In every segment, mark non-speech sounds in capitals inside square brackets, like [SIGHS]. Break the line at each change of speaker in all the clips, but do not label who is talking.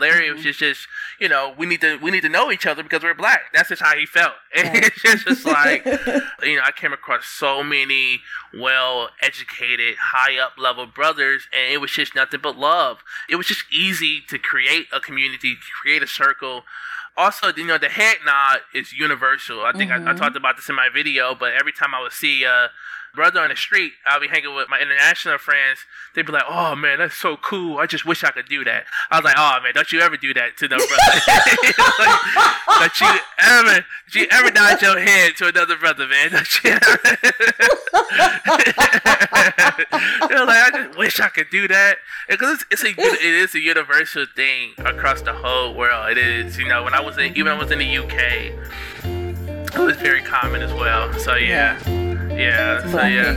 Larry mm-hmm. was just, just, you know, we need to we need to know each other because we're black. That's just how he felt. [LAUGHS] And it's just, just like, [LAUGHS] you know, I came across so many well educated, high up level brothers, and it was just nothing but love. It was just easy to create a community, create a circle also, you know, the head nod is universal. I think mm-hmm. I, I, talked about this in my video, but every time I would see uh, brother on the street, I'll be hanging with my international friends. They'd be like, "Oh man, that's so cool! I just wish I could do that." I was like, "Oh man, don't you ever do that to no [LAUGHS] brother? like, [LAUGHS] don't you ever, don't you ever nod your head to another brother, man? Don't you ever?" [LAUGHS] They're like, "I just wish I could do that," because it's, it's a it is a universal thing across the whole world. It is, you know, when I was in, even when I was in the UK, it was very common as well. So yeah. yeah. Yeah, so yeah.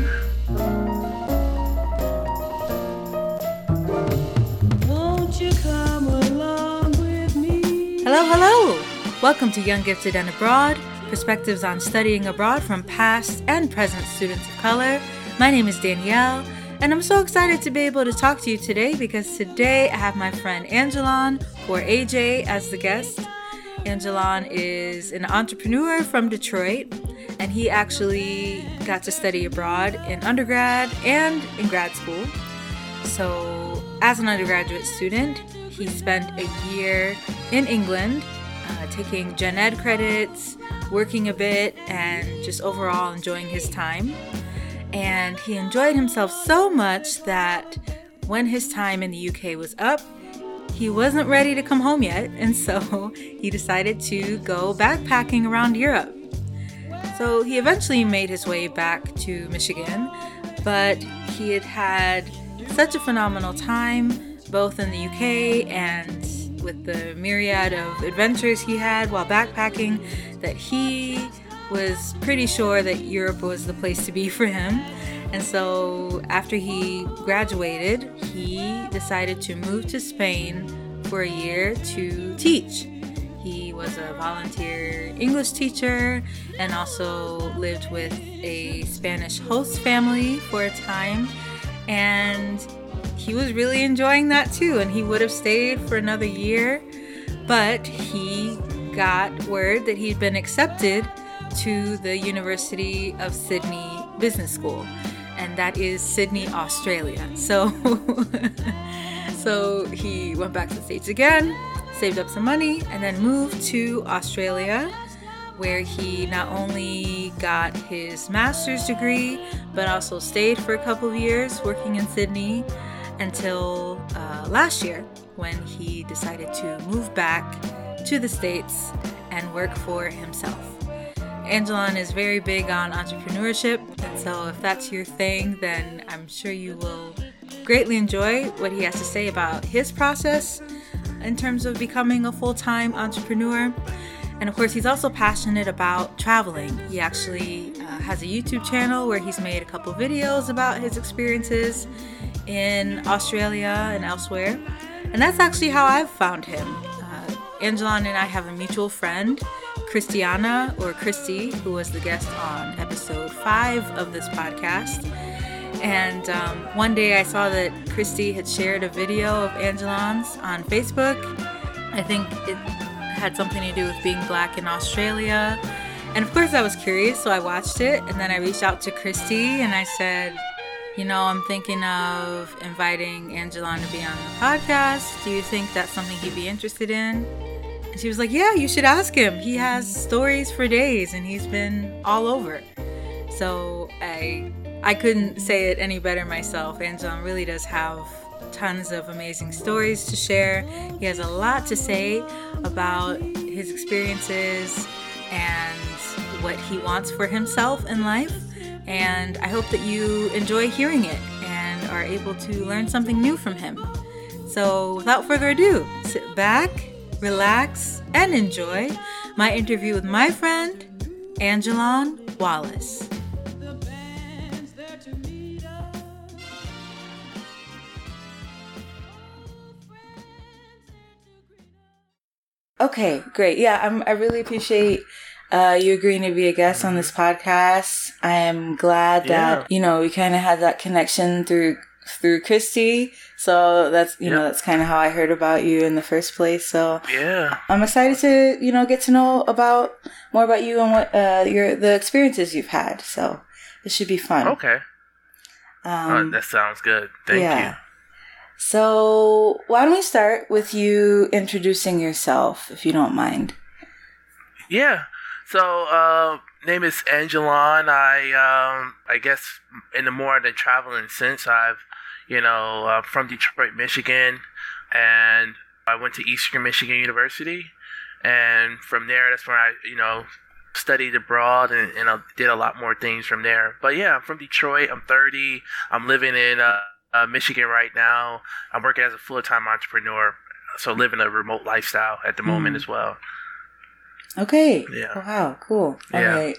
Hello, hello! Welcome to Young Gifted and Abroad, perspectives on studying abroad from past and present students of color. My name is Danielle, and I'm so excited to be able to talk to you today because today I have my friend Angelon, or AJ, as the guest. Angelon is an entrepreneur from Detroit, and he actually got to study abroad in undergrad and in grad school. So, as an undergraduate student, he spent a year in England uh, taking gen ed credits, working a bit, and just overall enjoying his time. And he enjoyed himself so much that when his time in the UK was up, he wasn't ready to come home yet, and so [LAUGHS] he decided to go backpacking around Europe. So he eventually made his way back to Michigan, but he had had such a phenomenal time both in the UK and with the myriad of adventures he had while backpacking that he was pretty sure that Europe was the place to be [LAUGHS] for him. And so after he graduated, he decided to move to Spain for a year to teach. He was a volunteer English teacher and also lived with a Spanish host family for a time. And he was really enjoying that too. And he would have stayed for another year, but he got word that he'd been accepted to the University of Sydney Business School. And that is Sydney, Australia. So, [LAUGHS] so he went back to the States again saved up some money, and then moved to Australia, where he not only got his master's degree, but also stayed for a couple of years working in Sydney until uh, last year when he decided to move back to the States and work for himself. Angelon is very big on entrepreneurship, and so if that's your thing, then I'm sure you will greatly enjoy what he has to say about his process in terms of becoming a full time entrepreneur. And of course, he's also passionate about traveling. He actually uh, has a YouTube channel where he's made a couple videos about his experiences in Australia and elsewhere. And that's actually how I've found him. Uh, Angelon and I have a mutual friend, Christiana or Christy, who was the guest on episode five of this podcast. And um, one day I saw that Christy had shared a video of Angelon's on Facebook. I think it had something to do with being black in Australia. And of course, I was curious, so I watched it. And then I reached out to Christy and I said, You know, I'm thinking of inviting Angelon to be on the podcast. Do you think that's something he'd be interested in? And she was like, Yeah, you should ask him. He has stories for days and he's been all over. So I I couldn't say it any better myself. Angelon really does have tons of amazing stories to share. He has a lot to say about his experiences and what he wants for himself in life. And I hope that you enjoy hearing it and are able to learn something new from him. So, without further ado, sit back, relax, and enjoy my interview with my friend, Angelon Wallace. Okay, great. Yeah, I'm, I really appreciate uh, you agreeing to be a guest on this podcast. I am glad that, yeah. you know, we kind of had that connection through through Christy. So that's you know that's kind of how I heard about you in the first place. So
Yeah.
I'm excited to you know get to know about more about you and what uh, your the experiences you've had. So it should be fun.
Okay.
Um,
oh, that sounds good. Thank
yeah. So why don't we start with you introducing yourself, if you don't mind?
Yeah. So, uh, name is Angelon. I, um, I guess in the more than traveling sense, I've, you know, uh, from Detroit, Michigan, and I went to Eastern Michigan University, and from there, that's where I, you know, studied abroad and, and I did a lot more things from there. But yeah, I'm from Detroit. I'm 30. I'm living in uh, uh, Michigan right now. I'm working as a full time entrepreneur, so living a remote lifestyle at the moment
Mhm.
as well.
Okay.
Yeah.
Wow. Cool. All
Yeah.
right.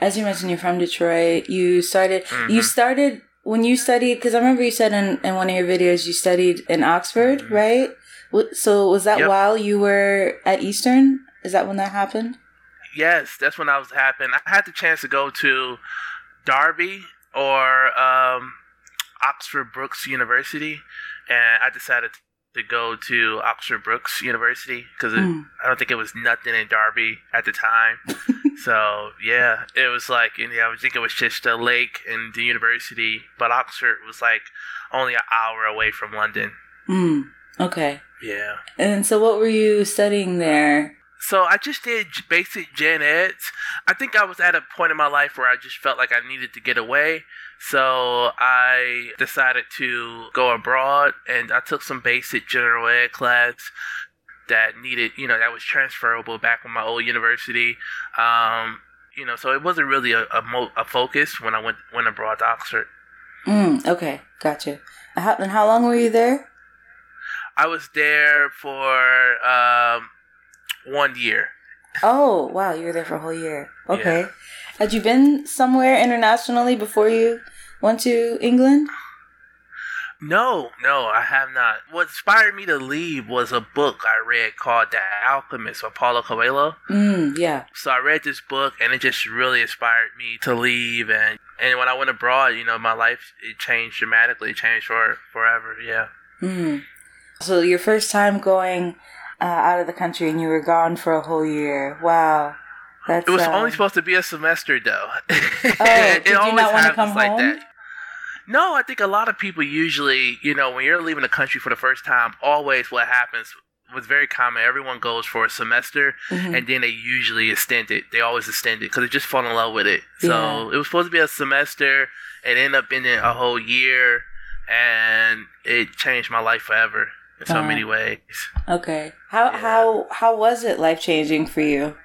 As you mentioned, you're from Detroit. You started. You
Mhm.
started when you studied because I remember you said in, in one of your videos you studied in Oxford,
Mhm.
right? So was that
Yep.
while you were at Eastern? Is that when that happened?
Yes, that's when I was happening. I had the chance to go to Derby or um, Oxford Brookes University, and I decided to go to Oxford Brookes University because
Mm.
I don't think it was nothing in Derby at the time. [LAUGHS] so yeah, it was like, and yeah, I think it was just a lake and the university, but Oxford was like only an hour away from London.
Mm. Okay.
Yeah.
And so, what were you studying there?
So I just did basic gen eds. I think I was at a point in my life where I just felt like I needed to get away. So I decided to go abroad and I took some basic general ed class that needed, you know, that was transferable back in my old university. Um, you know, so it wasn't really a, a, mo- a focus when I went went abroad to Oxford.
Mm. Okay. Gotcha. How, and how long were you there?
I was there for um, one year.
Oh, wow, you were there for a whole year. Okay. Had you been somewhere internationally before you went to England?
No, no, I have not. What inspired me to leave was a book I read called The Alchemist by Paulo Coelho.
Mm, yeah.
So I read this book and it just really inspired me to leave and and when I went abroad, you know, my life it changed dramatically, it changed for forever, yeah.
Mm. So your first time going uh, out of the country and you were gone for a whole year. Wow. That's
It was
uh,
only supposed to be a semester though. [LAUGHS]
Oh, did you not wanna come home?
No, I think a lot of people usually, you know, when you're leaving the country for the first time, always what happens was very common. Everyone goes for a semester
mhm.
and then they usually extend it. They always extend it because they just fall in love with it. So
Yeah.
it was supposed to be a semester. It ended up being a whole year, and it changed my life forever in so
Uh-huh.
many ways.
Okay. How
Yeah.
how how was it life changing for you?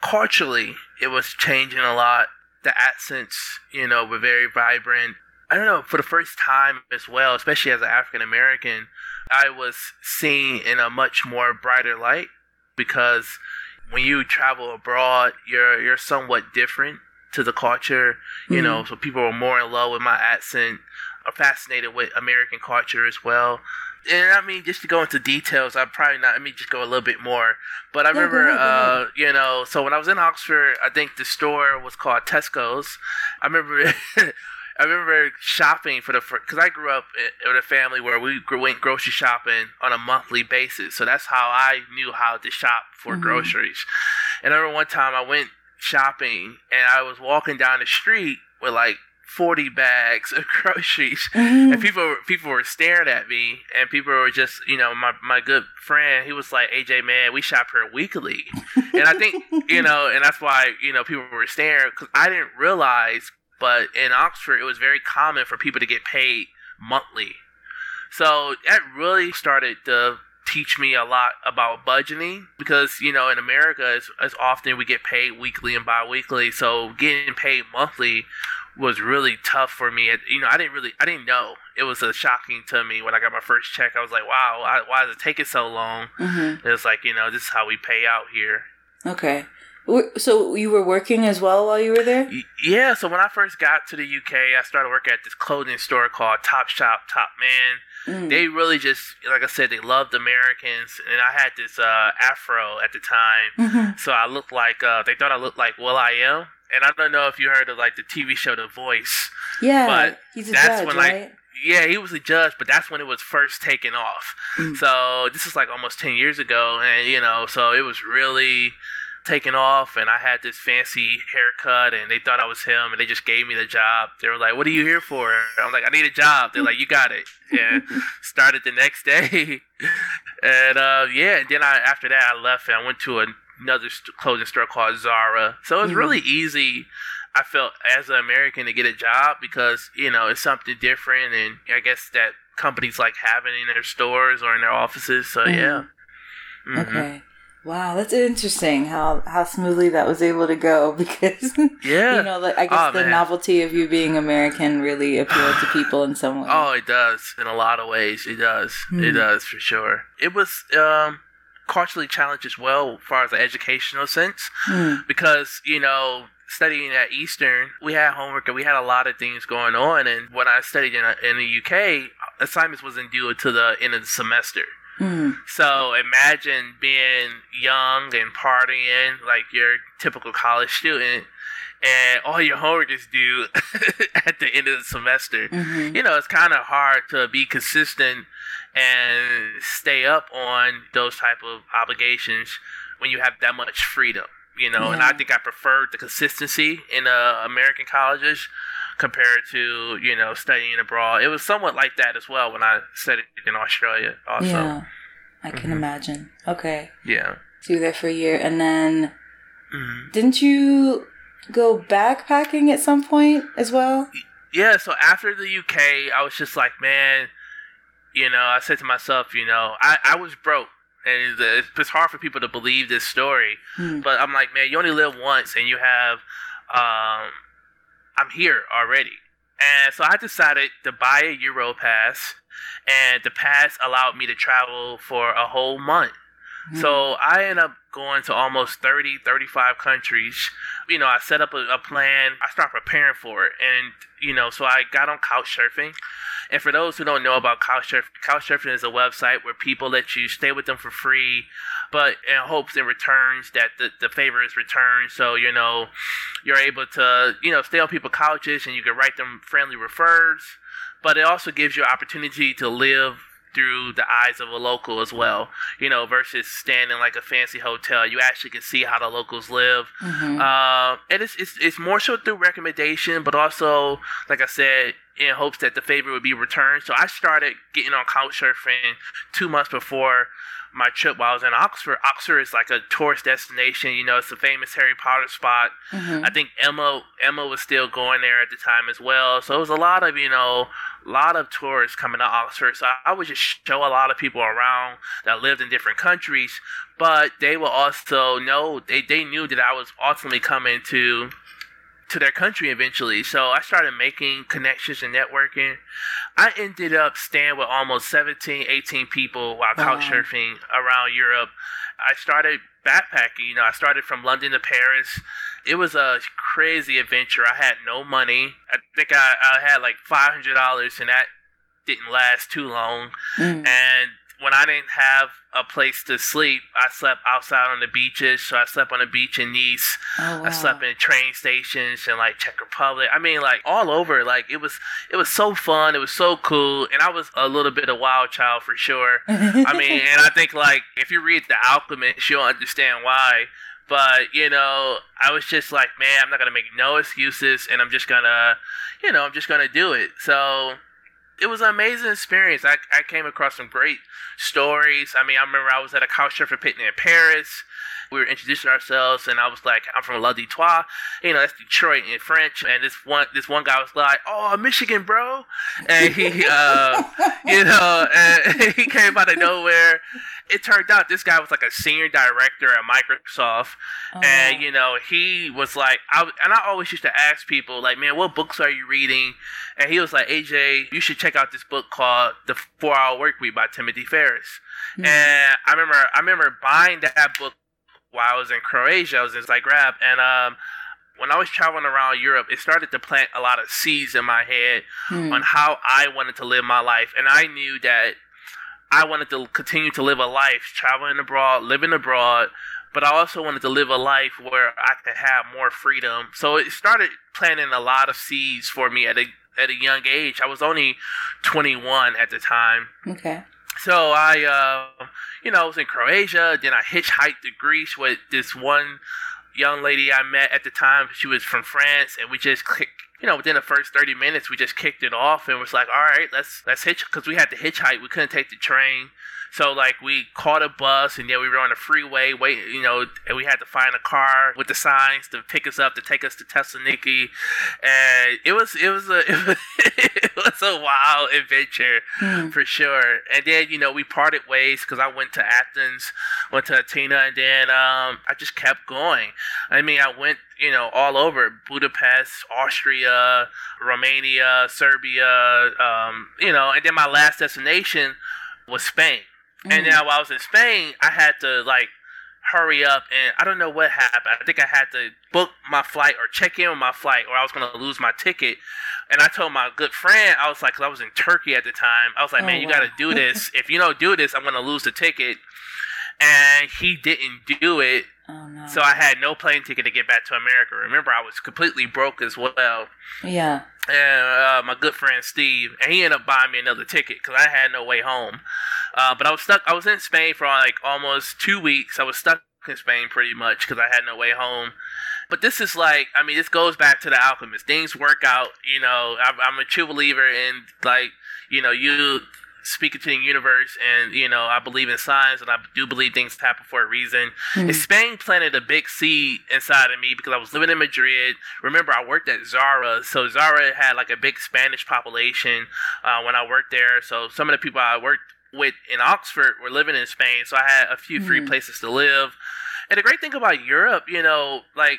Culturally, it was changing a lot. The accents, you know, were very vibrant. I don't know, for the first time as well, especially as an African American, I was seen in a much more brighter light because when you travel abroad, you're you're somewhat different to the culture, you know. So people were more in love with my accent, are fascinated with American culture as well. And I mean, just to go into details, I'm probably not. Let me just go a little bit more. But I
Yeah,
remember, uh, you know, so when I was in Oxford, I think the store was called Tesco's. I remember. [LAUGHS] I remember shopping for the first because I grew up in in a family where we went grocery shopping on a monthly basis, so that's how I knew how to shop for
Mhm.
groceries. And I remember one time I went shopping and I was walking down the street with like forty bags of [LAUGHS] groceries,
Mhm.
and people were- people were staring at me, and people were just you know my my good friend he was like AJ man we shop here weekly, and I think you [LAUGHS] know and that's why you know people were staring because I didn't realize, but in Oxford it was very common for people to get paid monthly, so that really started to teach me a lot about budgeting because you know in America as, it's often we get paid weekly and bi-weekly so getting paid monthly was really tough for me. It- You know, I didn't really, I didn't know. It was a shocking to me when I got my first check. I was like, wow, I, why does it take it so long?
Mhm.
It's like, you know, this is how we pay out here.
Okay. So you were working as well while you were there?
Yeah, so when I first got to the UK, I started working at this clothing store called Top Shop Top Man.
Mm.
They really just, like I said, they loved Americans, and I had this uh, afro at the time,
Mhm.
so I looked like uh, they thought I looked like Will I Am. And I don't know if you heard of like the TV show The Voice.
Yeah,
But
he's a
that's
judge,
when, like,
right?
Yeah, he was a judge, but that's when it was first taken off. Mm. So this is like almost ten years ago, and you know, so it was really taken off and I had this fancy haircut and they thought I was him and they just gave me the job. They were like, What are you here for? I'm like, I need a job. They're like, You got it. And [LAUGHS] started the next day. [LAUGHS] and uh, yeah, and then I after that I left and I went to another clothing store called Zara. So it was mm-hmm. really easy. I felt as an American to get a job because, you know, it's something different and I guess that companies like having in their stores or in their offices. So mm-hmm. yeah.
Mm-hmm. Okay. Wow, that's interesting how how smoothly that was able to go [LAUGHS] because yeah, you know, like I guess oh, the man. novelty of you being American really appealed to people in some way.
Oh, it does in a lot of ways. It does. Mm. It hmm. does for sure. It was um culturally challenged as well, as far as the educational sense, mm. because you know studying at Eastern, we had homework and we had a lot of things going on. And when I studied in, in the UK, assignments wasn't due until the end of the semester. Mm. So imagine being young and partying like your typical college student, and all your homework is due [LAUGHS] at the end of the semester. Mm-hmm. You know, it's kind of hard to be consistent and stay up on those type of obligations when you have that much freedom. You know, yeah. and I think I preferred the consistency in uh, American colleges compared to you know studying abroad. It was somewhat like that as well when I studied in Australia. Also,
yeah, I can mm-hmm. imagine. Okay,
yeah,
so you there for a year, and then mm-hmm. didn't you go backpacking at some point as well?
Yeah. So after the UK, I was just like, man, you know, I said to myself, you know, I I was broke and it's hard for people to believe this story. Mm. But I'm like, man, you only live once, and you have um, I'm here already. And so I decided to buy a Euro pass, and the pass allowed me to travel for a whole month. Mm-hmm. So I end up going to almost 30, 35 countries. You know, I set up a, a plan. I start preparing for it. And, you know, so I got on couch surfing. And for those who don't know about Couchsurfing, Couchsurfing is a website where people let you stay with them for free, but in hopes and returns that the, the favor is returned. So, you know, you're able to, you know, stay on people's couches and you can write them friendly refers. But it also gives you opportunity to live through the eyes of a local as well, you know, versus standing like a fancy hotel. You actually can see how the locals live, mm-hmm. uh, and it's, it's it's more so through recommendation, but also, like I said, in hopes that the favor would be returned. So I started getting on couchsurfing two months before my trip while I was in Oxford. Oxford is like a tourist destination. You know, it's a famous Harry Potter spot. Mm-hmm. I think Emma Emma was still going there at the time as well. So it was a lot of you know, a lot of tourists coming to Oxford. So I would just show a lot of people around that lived in different countries, but they were also know they they knew that I was ultimately coming to to their country eventually. So I started making connections and networking. I ended up staying with almost 17, 18 people while couch surfing around Europe. I started backpacking. You know, I started from London to Paris. It was a crazy adventure. I had no money. I think I, I had like $500 and that didn't last too long. Mm. And when I didn't have a place to sleep, I slept outside on the beaches. So I slept on the beach in Nice. Oh, wow. I slept in train stations in like Czech Republic. I mean, like all over. Like it was, it was so fun. It was so cool, and I was a little bit of a wild child for sure. I mean, [LAUGHS] and I think like if you read The Alchemist, you'll understand why. But you know, I was just like, man, I'm not gonna make no excuses, and I'm just gonna, you know, I'm just gonna do it. So it was an amazing experience. I, I came across some great stories. I mean, I remember I was at a couch surfing picnic in Paris. We were introducing ourselves, and I was like, "I'm from La Detroit, you know, that's Detroit in French." And this one, this one guy was like, "Oh, Michigan, bro," and he, uh, [LAUGHS] you know, and [LAUGHS] he came out of nowhere. It turned out this guy was like a senior director at Microsoft, oh. and you know, he was like, I and I always used to ask people like, "Man, what books are you reading?" And he was like, "AJ, you should check out this book called The Four Hour Work Week by Timothy Ferriss. Mm-hmm. And I remember, I remember buying that book while I was in Croatia, I was in Zagreb, and um, when I was traveling around Europe, it started to plant a lot of seeds in my head mm. on how I wanted to live my life, and I knew that I wanted to continue to live a life traveling abroad, living abroad, but I also wanted to live a life where I could have more freedom. So it started planting a lot of seeds for me at a at a young age. I was only 21 at the time.
Okay.
So I, uh, you know, I was in Croatia. Then I hitchhiked to Greece with this one young lady I met at the time. She was from France, and we just clicked. You know, within the first thirty minutes, we just kicked it off and was like, "All right, let's let's hitch," because we had to hitchhike. We couldn't take the train. So like we caught a bus and then we were on the freeway, wait, you know, and we had to find a car with the signs to pick us up to take us to Thessaloniki, and it was it was a it was, [LAUGHS] it was a wild adventure
Mm.
for sure. And then you know we parted ways because I went to Athens, went to Athena, and then um, I just kept going. I mean, I went you know all over Budapest, Austria, Romania, Serbia, um, you know, and then my last destination was Spain. And
Mm.
now while I was in Spain, I had to like hurry up and I don't know what happened. I think I had to book my flight or check in with my flight or I was going to lose my ticket. And I told my good friend, I was like, I was in Turkey at the time. I was like,
Oh,
man, you
wow.
got to do this. [LAUGHS] if you don't do this, I'm going to lose the ticket. And he didn't do it.
Oh no.
So I had no plane ticket to get back to America. Remember, I was completely broke as well
yeah.
and uh, my good friend Steve, and he ended up buying me another ticket because I had no way home. Uh, but I was stuck. I was in Spain for like almost two weeks. I was stuck in Spain pretty much because I had no way home. But this is like, I mean, this goes back to the alchemist. Things work out. You know, I'm, I'm a true believer in like, you know, you speaking to the universe, and you know, I believe in signs, and I do believe things happen for a reason.
Mm.
Spain planted a big seed inside of me because I was living in Madrid. Remember, I worked at Zara, so Zara had like a big Spanish population uh, when I worked there. So some of the people I worked with in Oxford were living in Spain, so I had a few free
Mhm.
places to live. And the great thing about Europe, you know, like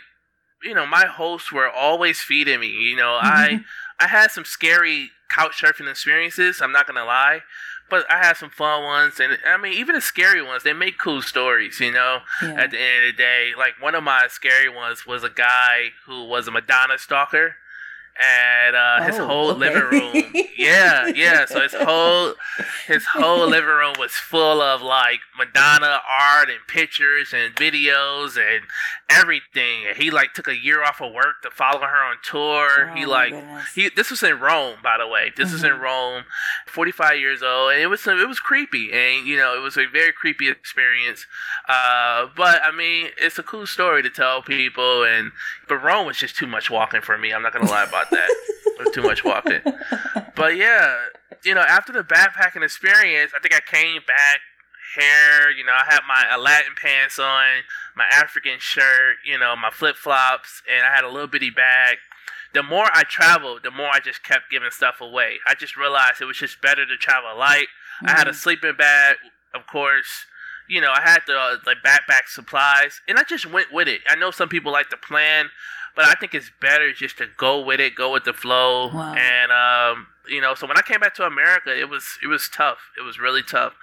you know, my hosts were always feeding me. You know, I [LAUGHS] [LAUGHS] I had some scary couch surfing experiences. I'm not gonna lie, but I had some fun ones, and I mean, even the scary ones, they make cool stories. You know,
Yeah.
at the end of the day, like one of my scary ones was a guy who was a Madonna stalker, and uh, his
Oh,
whole
okay.
living room, yeah, yeah. So his [LAUGHS] whole his whole living room was full of like Madonna art and pictures and videos and everything. And he like took a year off of work to follow her on tour.
Oh,
he like he this was in Rome, by the way. This is in. Rome. Forty five years old, and it was it was creepy, and you know it was a very creepy experience. Uh, but I mean, it's a cool story to tell people, and but Rome was just too much walking for me. I'm not gonna lie about that. it was too much walking. But yeah, you know, after the backpacking experience, I think I came back. Hair, you know, I had my Latin pants on, my African shirt, you know, my flip flops, and I had a little bitty bag the more I traveled, the more I just kept giving stuff away. I just realized it was just better to travel light. I had a
Mhm.
sleeping bag, of course. You know, I had the uh, like backpack supplies, and I just went with it. I know some people like to plan, but I think it's better just to go with it, go with the flow.
Wow.
And um, you know, so when I came back to America, it was it was tough. It was really tough.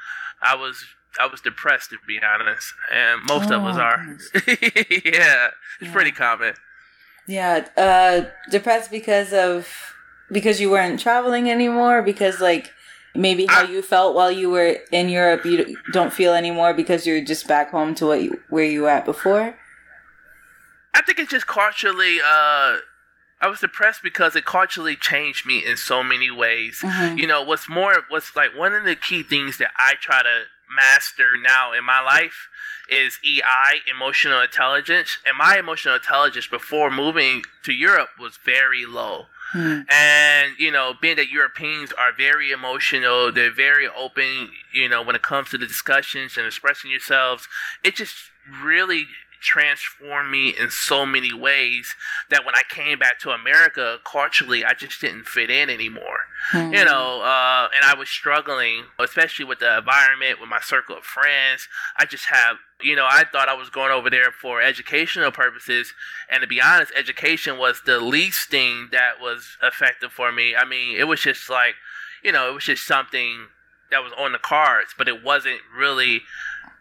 I was I was depressed to be honest, and most of
Oh,
us are. [LAUGHS] yeah, it's
Yeah.
pretty common.
Yeah, uh, depressed because of because you weren't traveling anymore. Because like maybe how
I-
you felt while you were in Europe, you don't feel anymore because you're just back home to what you, where you were at before.
I think it's just culturally. Uh, I was depressed because it culturally changed me in so many ways.
Mhm.
You know, what's more, what's like one of the key things that I try to master now in my life is EI, emotional intelligence. And my emotional intelligence before moving to Europe was very low.
Hmm.
And, you know, being that Europeans are very emotional, they're very open, you know, when it comes to the discussions and expressing yourselves, it just really transformed me in so many ways that when I came back to America, culturally, I just didn't fit in anymore
Hmm.
you know, uh, and I was struggling, especially with the environment, with my circle of friends. I just have, you know, I thought I was going over there for educational purposes, and to be honest, education was the least thing that was effective for me. I mean, it was just like, you know, it was just something that was on the cards, but it wasn't really.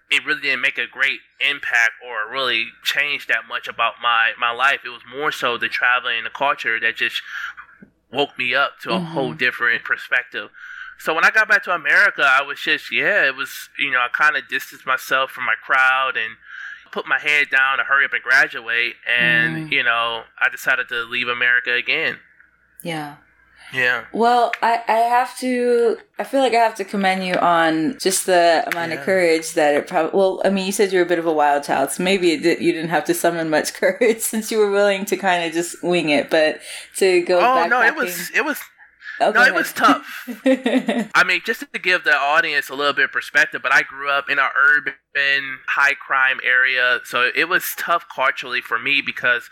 It really didn't make a great impact or really change that much about my, my life. It was more so the traveling and the culture that just woke me up to a whole different perspective. So when I got back to America, I was just yeah, it was you know I kind of distanced myself from my crowd and put my head down to hurry up and graduate, and
Mm.
you know I decided to leave America again.
Yeah.
Yeah.
Well, I, I have to. I feel like I have to commend you on just the amount
Yeah.
of courage that it probably. Well, I mean, you said you're a bit of a wild child, so maybe it did, you didn't have to summon much [LAUGHS] courage since you were willing to kind of just wing it. But to go.
Oh no, it was it was
Oh,
no, it was tough. [LAUGHS] I mean, just to give the audience a little bit of perspective, but I grew up in an urban, high crime area, so it was tough culturally for me because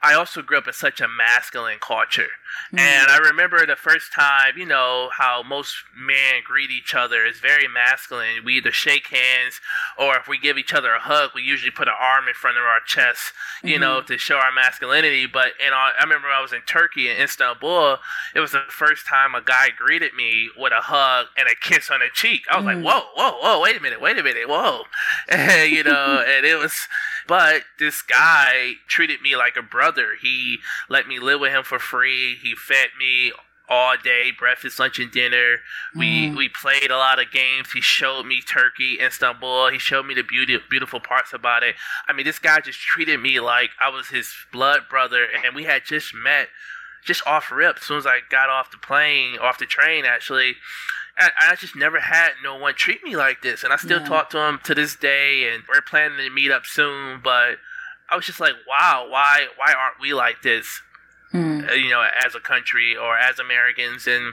I also grew up in such a masculine culture.
Mm.
And I remember the first time, you know, how most men greet each other is very masculine. We either shake hands or if we give each other a hug, we usually put an arm in front of our chest, you know, to show our masculinity. But our, I remember I was in Turkey in Istanbul, it was the first time a guy greeted me with a hug and a kiss on the cheek. I was
Mm.
like, whoa, whoa, whoa, wait a minute, wait a minute, whoa. [LAUGHS] And, you know, [LAUGHS] and it was, but this guy treated me like a brother. He let me live with him for free. He fed me all day, breakfast, lunch, and dinner. We
Mm.
we played a lot of games. He showed me Turkey, Istanbul. He showed me the beauty, beautiful parts about it. I mean, this guy just treated me like I was his blood brother, and we had just met, just off rip. As soon as I got off the plane, off the train, actually. I, I just never had no one treat me like this, and I still
Yeah.
talk to him to this day, and we're planning to meet up soon. But I was just like, wow, why why aren't we like this?
Mm.
uh, you know, as a country or as Americans, and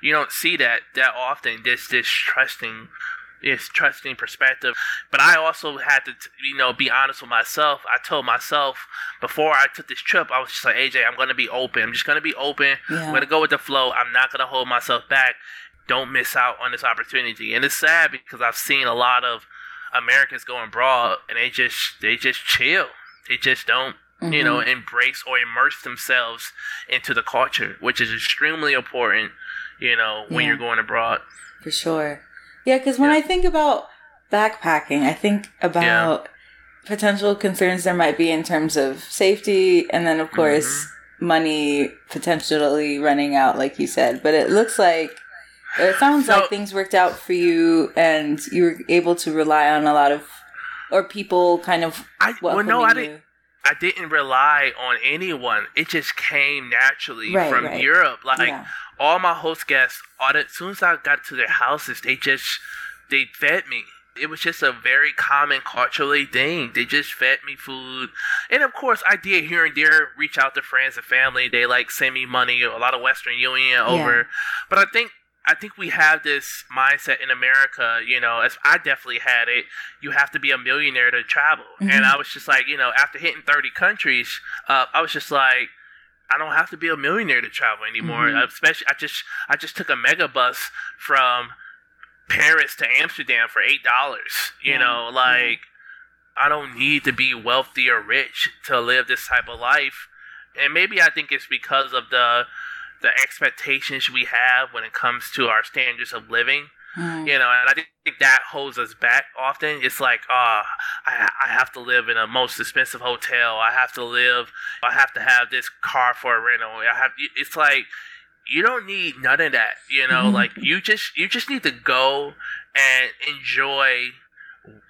you don't see that that often. This this trusting, this trusting perspective. But I also had to, you know, be honest with myself. I told myself before I took this trip, I was just like, AJ, I'm gonna be open. I'm just gonna be open.
Yeah.
I'm gonna go with the flow. I'm not gonna hold myself back. Don't miss out on this opportunity. And it's sad because I've seen a lot of Americans go abroad and they just they just chill. They just don't you know,
Mm-hmm.
embrace or immerse themselves into the culture, which is extremely important, you know, when
Yeah.
you're going abroad.
For sure. Yeah, because when
Yeah.
I think about backpacking, I think about potential concerns there might be in terms of safety, and then, of course,
Mm-hmm.
money potentially running out, like you said. But it looks like, it sounds
So-
like things worked out for you, and you were able to rely on a lot of, or people kind of.
I well, no, I didn't.
you.
I didn't rely on anyone. It just came naturally
Right,
from
right.
Europe. Like
Yeah.
all my host guests, all as soon as I got to their houses, they just they fed me. It was just a very common culturally thing. They just fed me food, and of course, I did here and there reach out to friends and family. They like send me money, a lot of Western Union over. But I think I think we have this mindset in America. You know, as I definitely had it. You have to be a millionaire to travel,
Mhm.
and I was just like, you know, after hitting thirty countries, uh, I was just like. I don't have to be a millionaire to travel anymore.
Mhm.
Especially, I just I just took a Megabus from Paris to Amsterdam for eight dollars. You
Yeah,
know, like I don't need to be wealthy or rich to live this type of life. And maybe I think it's because of the the expectations we have when it comes to our standards of living.
Mm.
You know, and I think that holds us back often. It's like, oh, I, I have to live in a most expensive hotel. I have to live. I have to have this car for a rental. I have. It's like you don't need none of that. You know,
Mhm.
like you just you just need to go and enjoy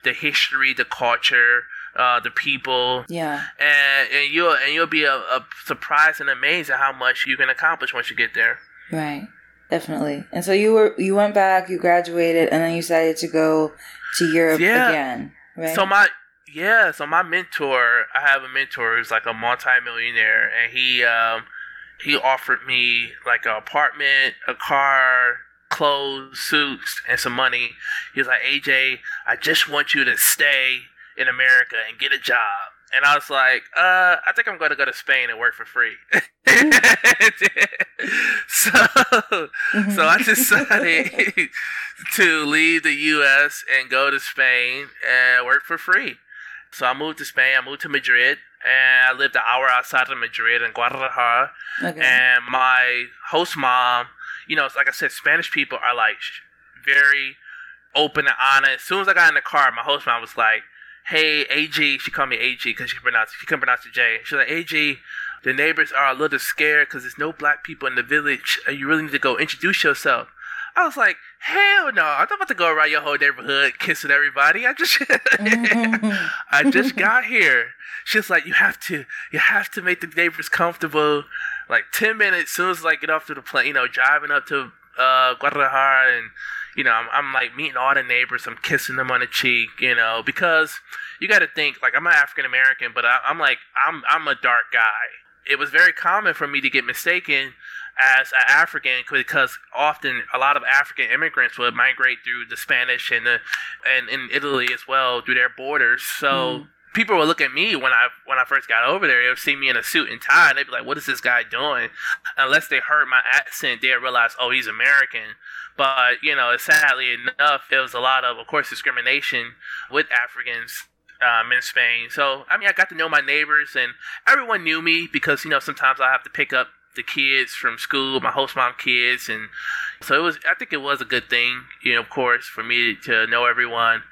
the history, the culture, uh, the people,
Yeah.
and and you'll and you'll be a, a surprised and amazed at how much you can accomplish once you get there.
Right. Definitely. And so you were you went back, you graduated, and then you decided to go to Europe
Yeah.
again. Right.
So my yeah, so my mentor, I have a mentor who's like a multimillionaire, and he um he offered me like an apartment, a car, clothes, suits, and some money. He was like, AJ, I just want you to stay in America and get a job. And I was like, uh, I think I'm going to go to Spain and work for free. [LAUGHS] so,
Mhm.
so I decided [LAUGHS] to leave the U.S. and go to Spain and work for free. So I moved to Spain. I moved to Madrid, and I lived an hour outside of Madrid in Guadalajara.
okay.
And my host mom, you know, like I said, Spanish people are like very open and honest. As soon as I got in the car, my host mom was like, "Hey, AG," she called me AG because she pronounced she couldn't pronounce the J. She's like, "AG." The neighbors are a little scared because there's no black people in the village. Uh, You really need to go introduce yourself. I was like, hell no! I'm not about to go around your whole neighborhood kissing everybody. I just, [LAUGHS] I just got here. She's like, you have to, you have to make the neighbors comfortable. Like ten minutes, soon as I like, get off to the plane, you know, driving up to uh, Guadalajara, and you know, I'm, I'm like meeting all the neighbors. I'm kissing them on the cheek, you know, because you got to think like I'm an African American, but I, I'm like I'm I'm a dark guy. It was very common for me to get mistaken as an African because often a lot of African immigrants would migrate through the Spanish and the and in Italy as well through their borders. So mm. People would look at me when I when I first got over there. They would see me in a suit and tie, and they'd be like, "What is this guy doing?" Unless they heard my accent, they'd realize, "Oh, he's American." But you know, sadly enough, there was a lot of, of course, discrimination with Africans um, in Spain. So I mean, I got to know my neighbors, and everyone knew me because you know sometimes I have to pick up the kids from school, my host mom kids, and so it was. I think it was a good thing, you know, of course, for me to know everyone.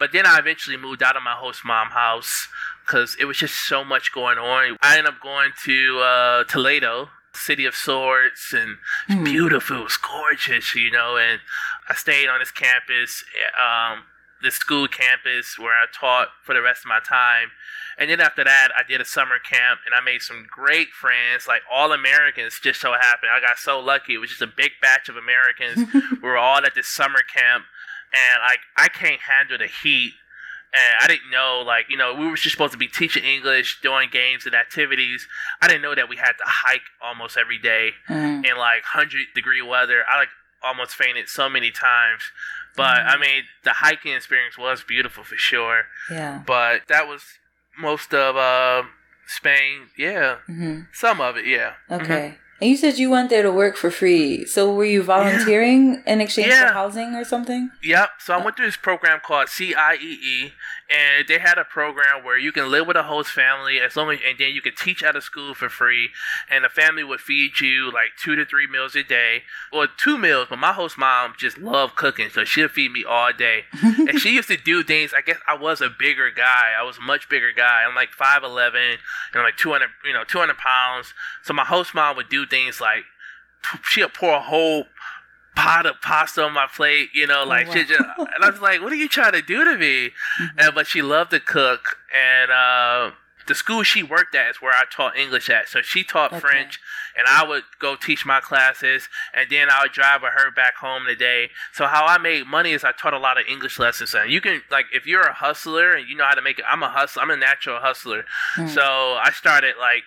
But then I eventually moved out of my host mom house because it was just so much going on. I ended up going to uh, Toledo, city of swords, and it's mm. beautiful. It was gorgeous, you know. And I stayed on this campus. Um, the school campus where I taught for the rest of my time. And then after that, I did a summer camp and I made some great friends, like all Americans. Just so happened, I got so lucky. It was just a big batch of Americans. [LAUGHS] we were all at this summer camp, and like I can't handle the heat. And I didn't know, like, you know, we were just supposed to be teaching English, doing games and activities. I didn't know that we had to hike almost every day mm. in like 100 degree weather. I like almost fainted so many times. But mm-hmm. I mean, the hiking experience was beautiful for sure.
Yeah.
But that was most of uh, Spain. Yeah. Mm-hmm. Some of it. Yeah.
Okay. Mm-hmm. And you said you went there to work for free. So were you volunteering yeah. in exchange yeah. for housing or something?
Yep. So I went through this program called CIEE, and they had a program where you can live with a host family as long as, and then you can teach at a school for free, and the family would feed you like two to three meals a day, or two meals. But my host mom just loved cooking, so she'd feed me all day, [LAUGHS] and she used to do things. I guess I was a bigger guy. I was a much bigger guy. I'm like five eleven, and I'm like two hundred, you know, two hundred pounds. So my host mom would do things like she'd pour a whole pot of pasta on my plate, you know, like oh, wow. she just, and I was like, what are you trying to do to me? Mm-hmm. And, but she loved to cook, and uh, the school she worked at is where I taught English at. So she taught okay. French, and I would go teach my classes, and then I would drive with her back home today. So how I made money is I taught a lot of English lessons. And you can like if you're a hustler and you know how to make it. I'm a hustler. I'm a natural hustler. Mm. So I started like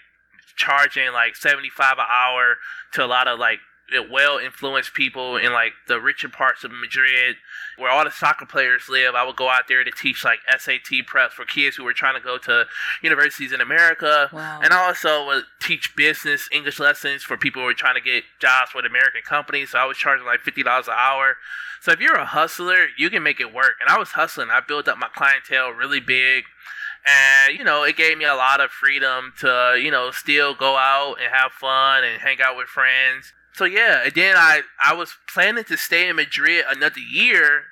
charging like 75 an hour to a lot of like well influenced people in like the richer parts of Madrid where all the soccer players live. I would go out there to teach like SAT prep for kids who were trying to go to universities in America. Wow. And I also would teach business English lessons for people who were trying to get jobs with American companies. So I was charging like $50 an hour. So if you're a hustler, you can make it work. And I was hustling. I built up my clientele really big and you know it gave me a lot of freedom to you know still go out and have fun and hang out with friends so yeah and then i i was planning to stay in madrid another year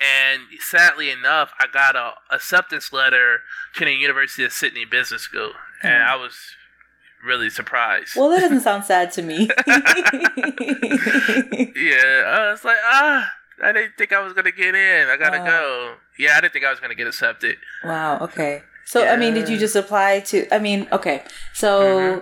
and sadly enough i got a acceptance letter to the university of sydney business school and i was really surprised
well that doesn't sound sad to me [LAUGHS] [LAUGHS]
yeah i was like ah I didn't think I was gonna get in. I gotta go. Yeah, I didn't think I was gonna get accepted.
Wow. Okay. So yeah. I mean, did you just apply to? I mean, okay. So mm-hmm.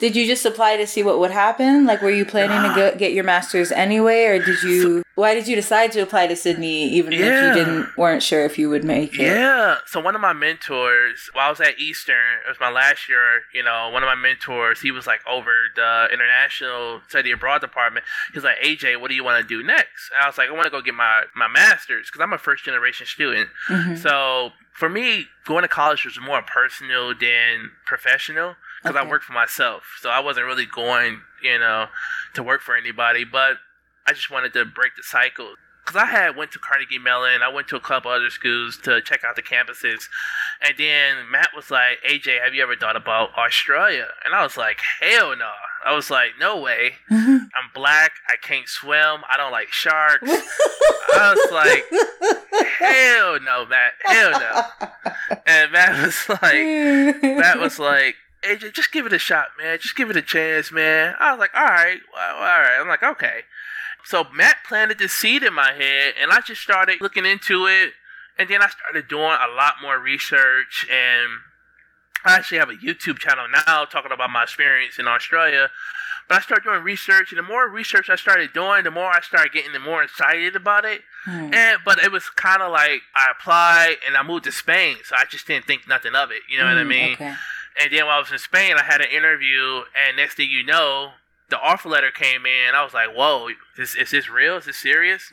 Did you just apply to see what would happen? Like, were you planning to go, get your master's anyway, or did you? Why did you decide to apply to Sydney, even yeah. if you didn't weren't sure if you would make it?
Yeah. So one of my mentors, while I was at Eastern, it was my last year. You know, one of my mentors, he was like over the international study abroad department. He's like, AJ, what do you want to do next? And I was like, I want to go get my my master's because I'm a first generation student. Mm-hmm. So for me, going to college was more personal than professional because okay. I worked for myself. So I wasn't really going, you know, to work for anybody. But I just wanted to break the cycle because I had went to Carnegie Mellon, I went to a couple other schools to check out the campuses, and then Matt was like, "AJ, have you ever thought about Australia?" And I was like, "Hell no!" I was like, "No way! Mm-hmm. I'm black. I can't swim. I don't like sharks." [LAUGHS] I was like, "Hell no, Matt! Hell no!" [LAUGHS] And Matt was like, "Matt was like." AJ, just give it a shot, man. Just give it a chance, man. I was like, all right, well, all right. I'm like, okay. So Matt planted the seed in my head, and I just started looking into it, and then I started doing a lot more research and I actually have a YouTube channel now talking about my experience in Australia. But I started doing research, and the more research I started doing, the more I started getting the more excited about it.
Hmm.
And but it was kind of like I applied and I moved to Spain, so I just didn't think nothing of it. You know what I
Mm,
mean?
Okay.
And then while I was in Spain, I had an interview, and next thing you know, the offer letter came in. I was like, "Whoa, is, is this real? Is this serious?" [LAUGHS]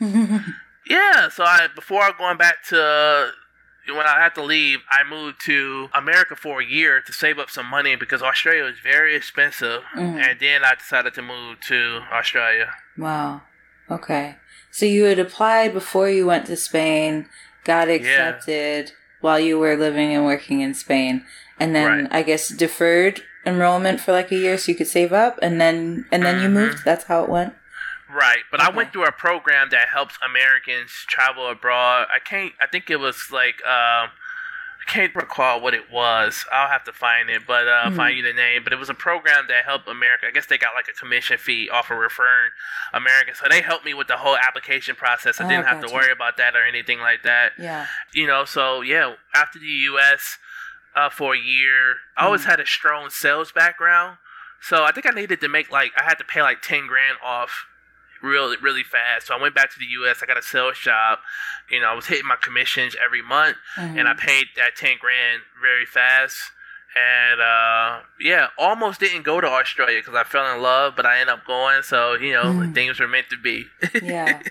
Yeah, so I before going back to when I had to leave, I moved to America for a year to save up some money because Australia is very expensive,
Mhm.
and then I decided to move to Australia.
wow. Okay. So you had applied before you went to Spain, got accepted while you were living and working in Spain, and then
Right.
I guess deferred enrollment for like a year so you could save up, and then and then you
Mhm.
moved. That's how it went.
Right, but I went through a program that helps Americans travel abroad. I can't. I think it was like. Um, I can't recall what it was. I'll have to find it, but uh,
Mhm.
find you the name. But it was a program that helped America. I guess they got like a commission fee off of referring Americans, so they helped me with the whole application process. I
Oh,
didn't have to worry about that or anything like that.
Yeah.
You know, so yeah. After the U.S. Uh, for a year, I always
Mhm.
had a strong sales background, so I think I needed to make like I had to pay like ten grand off really really fast. So I went back to the US. I got a sales job. You know, I was hitting my commissions every month and I
Mhm.
paid that 10 grand very fast. And uh yeah, almost didn't go to Australia cuz I fell in love, but I ended up going. So, you know,
Mm.
things were meant to be. [LAUGHS]
yeah.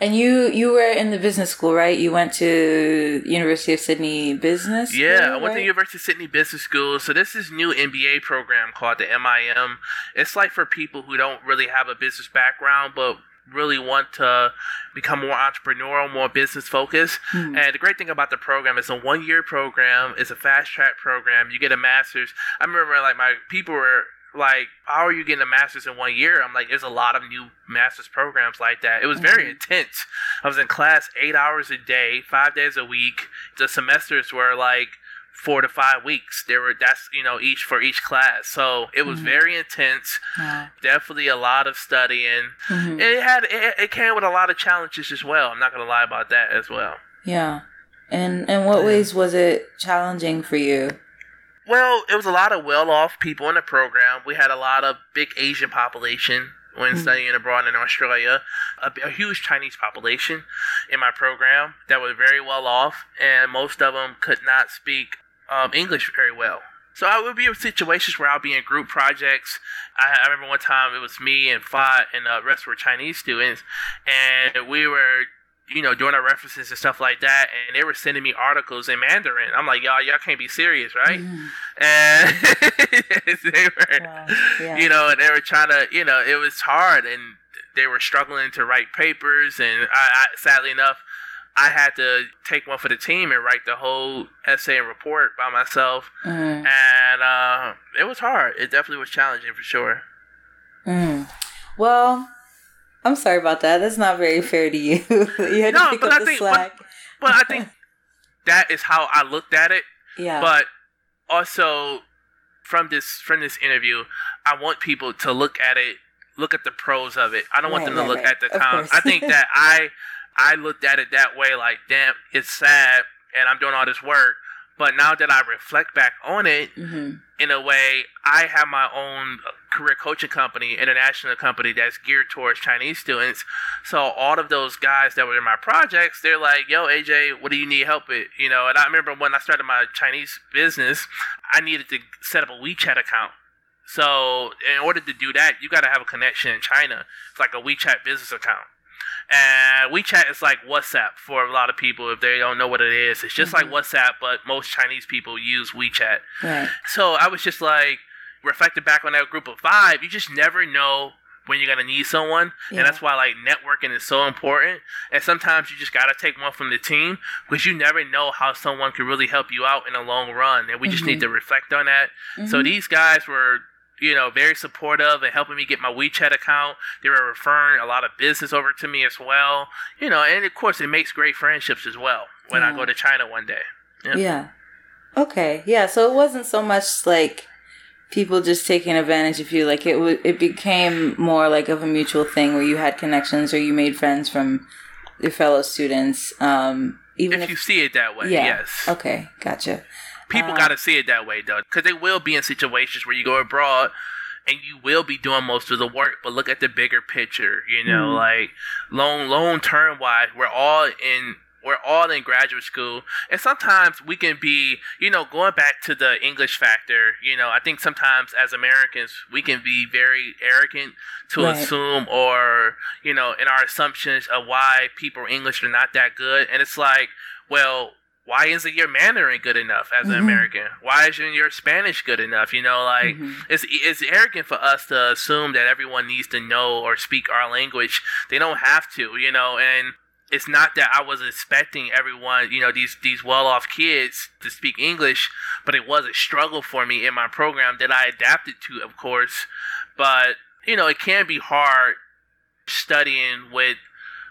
And you you were in the business school, right? You went to University of Sydney Business.
Yeah, I went to? University of Sydney Business School. So this is new MBA program called the MIM. It's like for people who don't really have a business background but really want to become more entrepreneurial, more business focused.
Hmm.
And the great thing about the program is a one year program. It's a fast track program. You get a master's. I remember like my people were like, "How are you getting a master's in one year?" I'm like, "There's a lot of new master's programs like that." It was very
Mhm.
intense. I was in class eight hours a day, five days a week. The semesters were like four to five weeks. There were that's you know each for each class. So it was
Mhm.
very intense.
Wow.
Definitely a lot of studying.
Mhm.
It had it, it came with a lot of challenges as well. I'm not gonna lie about that as well.
Yeah. And in what
Yeah.
ways was it challenging for you?
Well, it was a lot of well-off people in the program. We had a lot of big Asian population when
Mhm.
studying abroad in Australia. A, a huge Chinese population in my program that was very well off, and most of them could not speak um, English very well. So I would be in situations where I'll be in group projects. I, I remember one time it was me and Fa and the rest were Chinese students, and we were, you know, doing our references and stuff like that, and they were sending me articles in Mandarin. I'm like, y'all, y'all can't be serious, right?
Mhm. [LAUGHS]
and [LAUGHS] they were,
Wow. Yeah.
you know, and they were trying to, you know, it was hard, and they were struggling to write papers, and I, I sadly enough, I had to take one for the team and write the whole essay and report by myself,
Mhm.
and uh, it was hard. It definitely was challenging for sure.
Mm. Well, I'm sorry about that. That's not very fair to you. [LAUGHS] you had
No,
to pick
but
up
I
the
think-
slack.
But I think that is how I looked at it.
yeah.
but also from this from this interview i want people to look at it look at the pros of it i don't want
Right,
them to
right,
look
right.
at the cons i think that [LAUGHS] i i looked at it that way like damn it's sad and i'm doing all this work but now that i reflect back on it
hmm
in a way i have my own career coaching company international company that's geared towards chinese students so all of those guys that were in my projects they're like yo aj what do you need help with you know and i remember when i started my chinese business i needed to set up a wechat account so in order to do that you got to have a connection in china it's like a wechat business account and WeChat is like WhatsApp for a lot of people if they don't know what it is. It's just
Mhm.
like WhatsApp, but most Chinese people use WeChat.
Right.
So I was just like reflecting back on that group of five. You just never know when you're gonna need someone,
Yeah.
and that's why like networking is so important. And sometimes you just gotta take one from the team because you never know how someone could really help you out in the long run. And we just
Mhm.
need to reflect on that. So
Mhm.
these guys were. You know, very supportive and helping me get my WeChat account. They were referring a lot of business over to me as well. You know, and of course, it makes great friendships as well when I go to China one day. Yeah.
Yeah. Okay. Yeah. So it wasn't so much like people just taking advantage of you. Like it, w- it became more like of a mutual thing where you had connections or you made friends from your fellow students. Um, even
if,
if,
you see it that way,
yeah.
yes.
Okay, gotcha.
People
Um,
got to see it that way, though, because they will be in situations where you go abroad and you will be doing most of the work. But look at the bigger picture, you know,
Mm.
like long, long term wise, we're all in. We're all in graduate school, and sometimes we can be, you know, going back to the English factor. You know, I think sometimes as Americans we can be very arrogant to
Right.
assume, or you know, in our assumptions of why people English are not that good, and it's like, well, why isn't your Mandarin good enough as an
Mhm.
American? Why isn't your Spanish good enough? You know, like
Mhm.
it's it's arrogant for us to assume that everyone needs to know or speak our language. They don't have to, you know, and it's not that I was expecting everyone, you know, these these well off kids to speak English, but it was a struggle for me in my program that I adapted to, of course. But you know, it can be hard studying with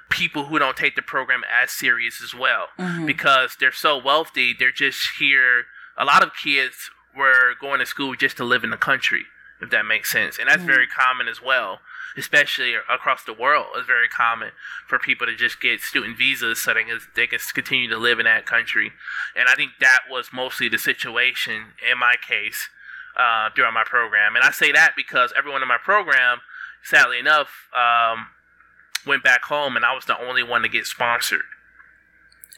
people who don't take the program as serious as well
Mhm.
because they're so wealthy. They're just here. A lot of kids were going to school just to live in the country, if that makes sense, and that's
Mhm.
very common as well. Especially across the world, it's very common for people to just get student visas so they can, they can continue to live in that country. And I think that was mostly the situation in my case uh, during my program. And I say that because everyone in my program, sadly enough, um, went back home, and I was the only one to get sponsored.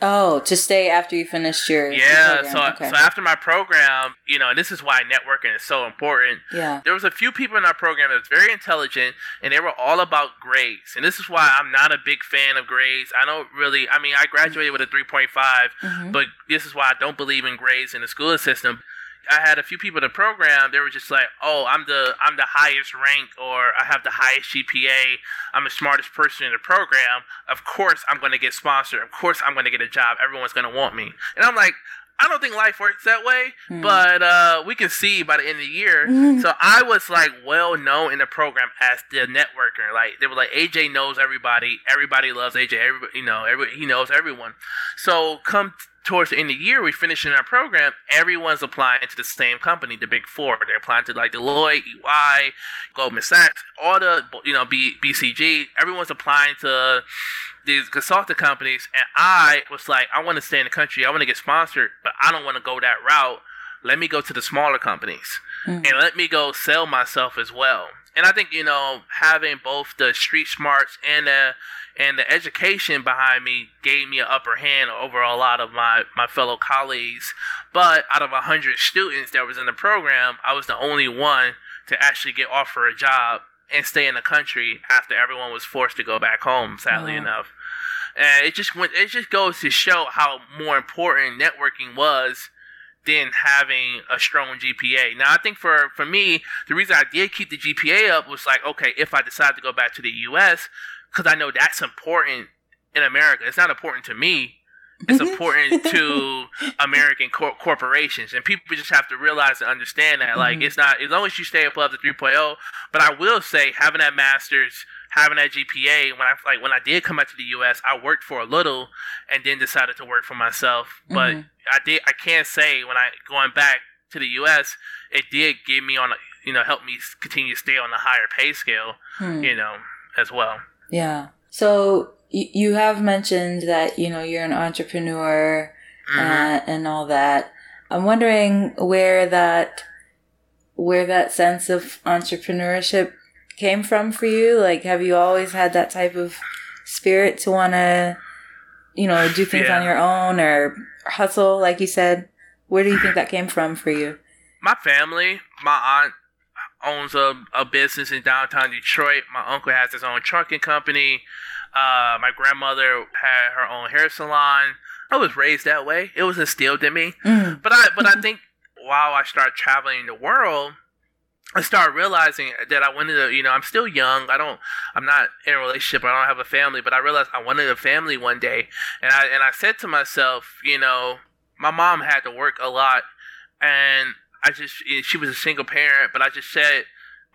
Oh, to stay after you finished your your
Yeah,
program.
so
okay.
so after my program, you know, and this is why networking is so important.
yeah.
There was a few people in our program that was very intelligent, and they were all about grades. And this is why I'm not a big fan of grades. I don't really. I mean, I graduated with a 3.5,
Mhm.
but this is why I don't believe in grades in the school system. I had a few people in the program. They were just like, "Oh, I'm the I'm the highest rank, or I have the highest GPA. I'm the smartest person in the program. Of course, I'm going to get sponsored. Of course, I'm going to get a job. Everyone's going to want me." And I'm like, I don't think life works that way,
Hmm.
but uh, we can see by the end of the year. [LAUGHS] So I was like well known in the program as the networker. Like they were like AJ knows everybody. Everybody loves AJ. Everybody, you know, every, he knows everyone. So come towards the end of the year, we finish in our program. Everyone's applying to the same company, the big four. They're applying to like Deloitte, EY, Goldman Sachs, all the you know B, BCG. Everyone's applying to these consulting companies, and I was like, I want to stay in the country. I want to get sponsored, but I don't want to go that route. Let me go to the smaller companies
Mhm.
and let me go sell myself as well. And I think you know having both the street smarts and the and the education behind me gave me an upper hand over a lot of my my fellow colleagues. But out of a hundred students that was in the program, I was the only one to actually get offered a job and stay in the country after everyone was forced to go back home. Sadly
Wow.
enough, and it just went. It just goes to show how more important networking was than having a strong GPA. Now, I think for for me, the reason I did keep the GPA up was like, okay, if I decide to go back to the U.S., because I know that's important in America. It's not important to me. It's important to [LAUGHS] American cor- corporations, and people just have to realize and understand that. Like,
Mhm.
it's not as long as you stay above the 3.0. But I will say, having that master's, having that GPA, when I like when I did come back to the U.S., I worked for a little, and then decided to work for myself. But
Mhm.
I did. I can't say when I going back to the U.S., it did give me on, a, you know, help me continue to stay on the higher pay scale,
Hmm.
you know, as well.
Yeah. So you have mentioned that you know you're an entrepreneur uh, and all that. I'm wondering where that where that sense of entrepreneurship came from for you. Like, have you always had that type of spirit to want to, you know, do things
Yeah.
on your own or hustle, like you said? Where do you think that came from for you?
my family, my aunt owns a, a business in downtown Detroit. My uncle has his own trucking company. Uh, my grandmother had her own hair salon. I was raised that way. It was instilled in me.
Mm.
But I but I think while I started traveling the world, I started realizing that I wanted to, you know, I'm still young. I don't, I'm not in a relationship. I don't have a family, but I realized I wanted a family one day. And I, and I said to myself, you know, my mom had to work a lot and I just, she was a single parent, but I just said,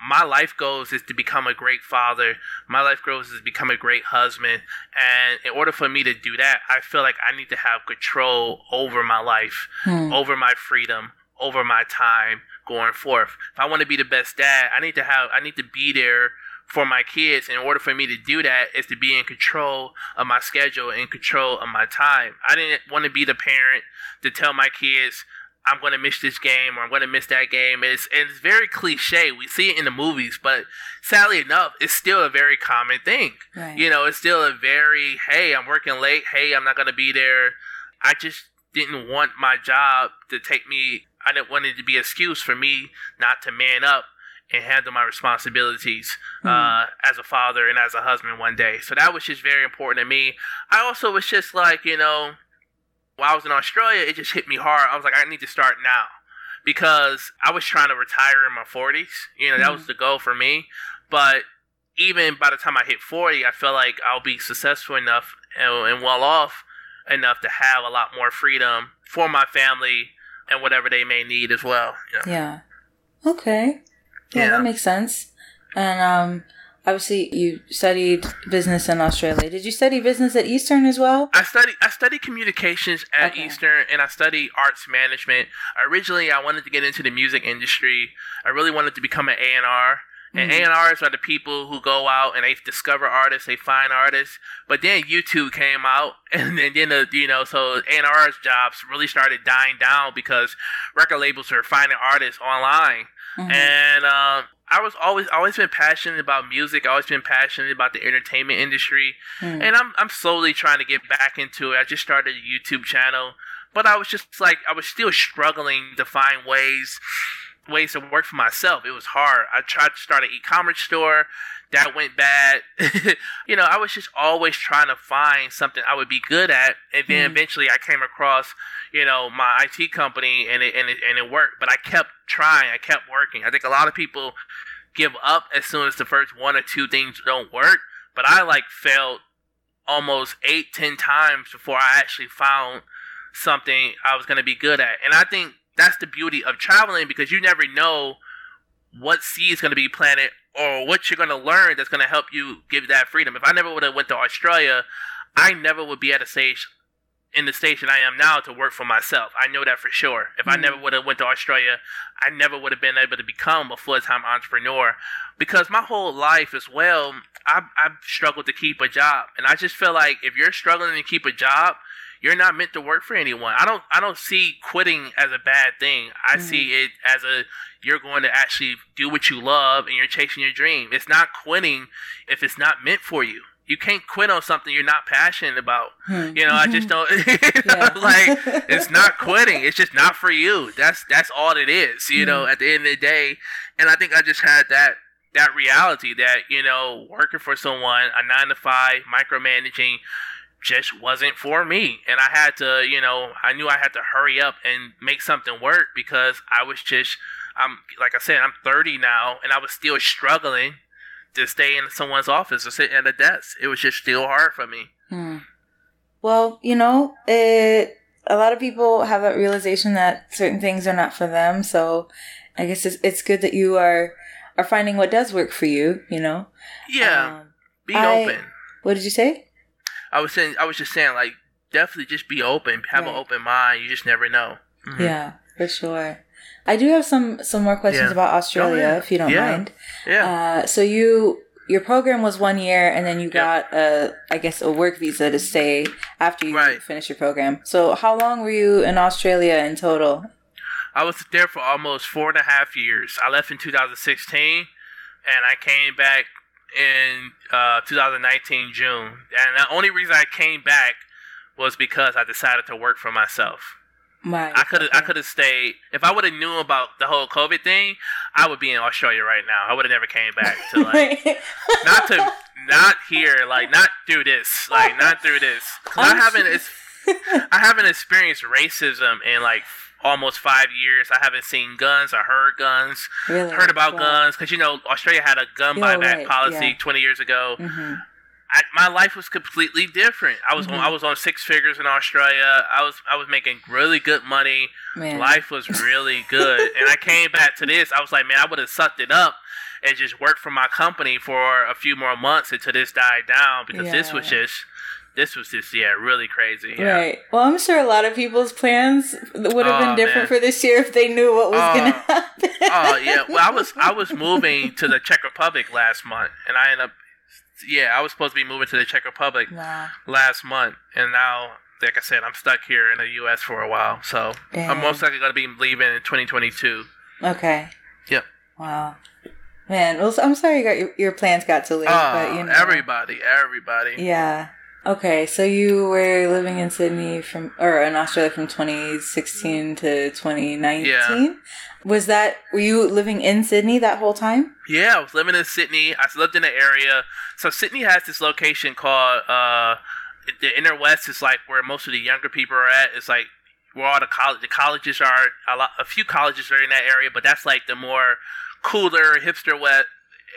my life goals is to become a great father. My life goals is to become a great husband. And in order for me to do that, I feel like I need to have control over my life
Hmm.
over my freedom, over my time, going forth. If I want to be the best dad, I need to have I need to be there for my kids. In order for me to do that is to be in control of my schedule and control of my time. I didn't want to be the parent to tell my kids I'm going to miss this game or I'm going to miss that game. It's and it's very cliche. We see it in the movies, but sadly enough, it's still a very common thing.
Right.
You know, it's still a very hey, I'm working late. Hey, I'm not going to be there. I just didn't want my job to take me. I didn't want it to be an excuse for me not to man up and handle my responsibilities uh, as a father and as a husband one day. So that was just very important to me. I also was just like, you know, while I was in Australia, it just hit me hard. I was like, I need to start now because I was trying to retire in my 40s. You know, that was the goal for me. But even by the time I hit 40, I felt like I'll be successful enough and, and well off enough to have a lot more freedom for my family and whatever they may need as well. you know.
Yeah. Okay. Yeah,
Yeah.
that makes sense. And um, obviously, you studied business in Australia. Did you study business at Eastern as well?
I studied I study communications at
Okay.
Eastern and I studied arts management. Originally, I wanted to get into the music industry. I really wanted to become an A&R. And
Mhm.
A&Rs are the people who go out and they discover artists, they find artists. But then YouTube came out, [LAUGHS] and then, then the, you know, so A&R's jobs really started dying down because record labels are finding artists online.
Mhm.
And um, I was always always been passionate about music. I always been passionate about the entertainment industry.
Mm.
And I'm I'm slowly trying to get back into it. I just started a YouTube channel, but I was just like I was still struggling to find ways ways to work for myself. It was hard. I tried to start an e-commerce store. That went bad. [LAUGHS] you know, I was just always trying to find something I would be good at, and then
Mhm.
eventually I came across, you know, my IT company, and it and it and it worked. But I kept trying. I kept working. I think a lot of people give up as soon as the first one or two things don't work. But I like failed almost eight, ten times before I actually found something I was going to be good at. And I think that's the beauty of traveling because you never know what seed is going to be planted or what you're going to learn that's going to help you give that freedom. If I never would have went to Australia, I never would be at a stage in the station I am now to work for myself. I know that for sure. If I
Mhm.
never would have went to Australia, I never would have been able to become a full-time entrepreneur because my whole life as well, I've, I've struggled to keep a job. And I just feel like if you're struggling to keep a job, you're not meant to work for anyone. I don't I don't see quitting as a bad thing. I
Mhm.
see it as a you're going to actually do what you love and you're chasing your dream. It's not quitting if it's not meant for you. You can't quit on something you're not passionate about.
Hmm.
You know, I just don't [LAUGHS]
Yeah.
like [LAUGHS] it's not quitting. It's just not for you. That's that's all it is. You know, at the end of the day, and I think I just had that that reality that you know working for someone a nine to five micromanaging just wasn't for me and i had to you know i knew i had to hurry up and make something work because i was just i'm like i said i'm 30 now and i was still struggling to stay in someone's office or sit at a desk it was just still hard for me
Hmm. Well, you know, it. A lot of people have that realization that certain things are not for them. So, I guess it's, it's good that you are are finding what does work for you. You know.
yeah
Um,
be
I-
open
what did you say?
I was saying, I was just saying, like, definitely just be open, have an open mind. You just never know. Mhm.
Yeah, for sure. I do have some some more questions
Yeah.
about Australia,
Oh, yeah.
if you don't
Yeah.
mind.
yeah.
Uh, so you your program was one year, and then you got a I guess a work visa to stay after you
Right.
finish your program. So how long were you in Australia in total?
I was there for almost four and a half years. I left in 2016, and I came back in uh, 2019 June. And the only reason I came back was because I decided to work for myself.
Right.
I could have I could have stayed if I would have knew about the whole COVID thing. I would be in Australia right now. I would have never came back to like [LAUGHS] not to not here like not through this like not through this. I haven't I haven't experienced racism in like almost five years. I haven't seen guns. I heard guns.
really
Heard about
Wow.
guns because you know Australia had a gun
Yeah,
buyback
right,
policy
yeah.
20 years ago.
Mhm.
I, my life was completely different. I was on,
Mhm.
I was on six figures in Australia. I was I was making really good money.
Man.
Life was really good. [LAUGHS] and I came back to this. I was like, man, I would have sucked it up and just worked for my company for a few more months until this died down because this was just this was just yeah, really crazy. Yeah.
Right. Well, I'm sure a lot of people's plans would have been
Oh,
different
man.
for this year if they knew what was
Oh.
going to happen.
oh yeah. [LAUGHS] Well, I was I was moving to the Czech Republic last month, and I ended up. Yeah, I was supposed to be moving to the Czech Republic
Wow.
last month, and now, like I said, I'm stuck here in the U.S. for a while. So. I'm most likely going to be leaving in 2022.
Okay.
Yep.
Wow. Man, well, I'm sorry you got your, your plans got delayed,
Oh,
but you know.
everybody, everybody.
Yeah. Okay, so you were living in Sydney from, or in Australia from 2016 to 2019.
Yeah.
Was that were you living in Sydney that whole time?
Yeah, I was living in Sydney. I lived in an area. So Sydney has this location called uh, the inner west. Is like where most of the younger people are at. It's like where all the college the colleges are. A lot, a few colleges are in that area, but that's like the more cooler hipster wet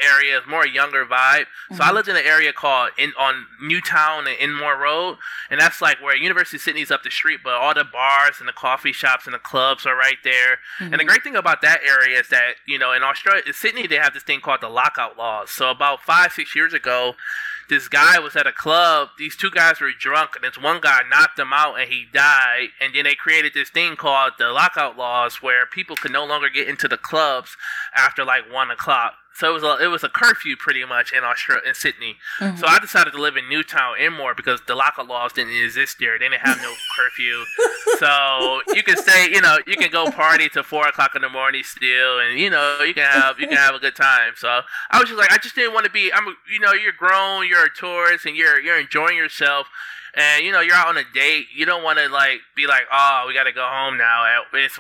area, is more younger vibe. So I
Mhm.
lived in an area called in on Newtown and Enmore Road, and that's like where University of Sydney's up the street, but all the bars and the coffee shops and the clubs are right there. And the great thing about that area is that, you know, in Australia, in Sydney, they have this thing called the lockout laws. So about five, six years ago, this guy was at a club. These two guys were drunk, and this one guy knocked him out, and he died. And then they created this thing called the lockout laws, where people could no longer get into the clubs after like one o'clock. So it was a it was a curfew pretty much in Australia in Sydney.
Mhm.
So I decided to live in Newtown Enmore because the lockout laws didn't exist there. They didn't have no [LAUGHS] curfew. So you can stay, you know, you can go party till four o'clock in the morning still, and you know, you can have you can have a good time. So I was just like, I just didn't want to be. I'm, you know, you're grown, you're a tourist, and you're you're enjoying yourself. And you know you're out on a date. You don't want to like be like, oh, we got to go home now. It's,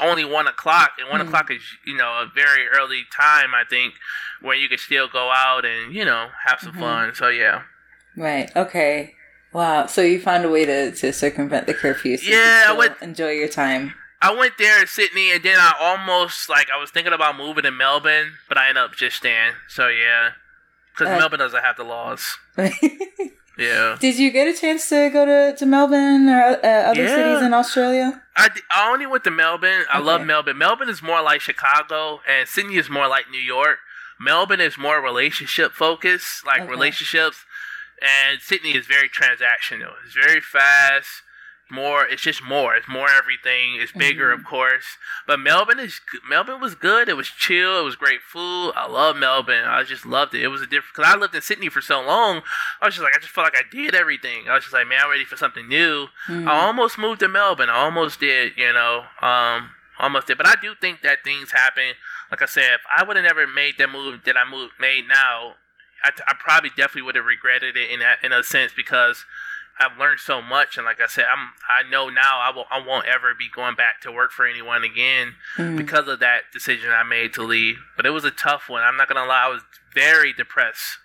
only one o'clock, and one
Mhm.
o'clock is you know a very early time. I think where you can still go out and you know have some
Mhm.
fun. So yeah,
Right. Okay. Wow. So you found a way to, to circumvent the curfew. So
Yeah, I went-
enjoy your time.
I went there in Sydney, and then I almost like I was thinking about moving to Melbourne, but I ended up just staying. So yeah, because
Uh,
Melbourne doesn't have the laws. [LAUGHS] Yeah.
Did you get a chance to go to, to Melbourne or uh, other
Yeah.
cities in Australia?
I, d- I only went to Melbourne. I love Melbourne. Melbourne is more like Chicago, and Sydney is more like New York. Melbourne is more relationship focused, like
Okay.
relationships, and Sydney is very transactional. It's very fast. More, it's just more. It's more everything. It's bigger,
Mm-hmm.
of course. But Melbourne is Melbourne was good. It was chill. It was great food. I love Melbourne. I just loved it. It was a different because I lived in Sydney for so long. I was just like, I just felt like I did everything. I was just like, man, I'm ready for something new.
Mm.
I almost moved to Melbourne. I almost did, you know. Um, almost did. But I do think that things happen. Like I said, if I would have never made that move that I moved made now, I, I probably definitely would have regretted it in that in a sense because I've learned so much. And like I said, I'm I know now I will I won't ever be going back to work for anyone again
Mm.
because of that decision I made to leave. But it was a tough one. I'm not gonna lie. I was very depressed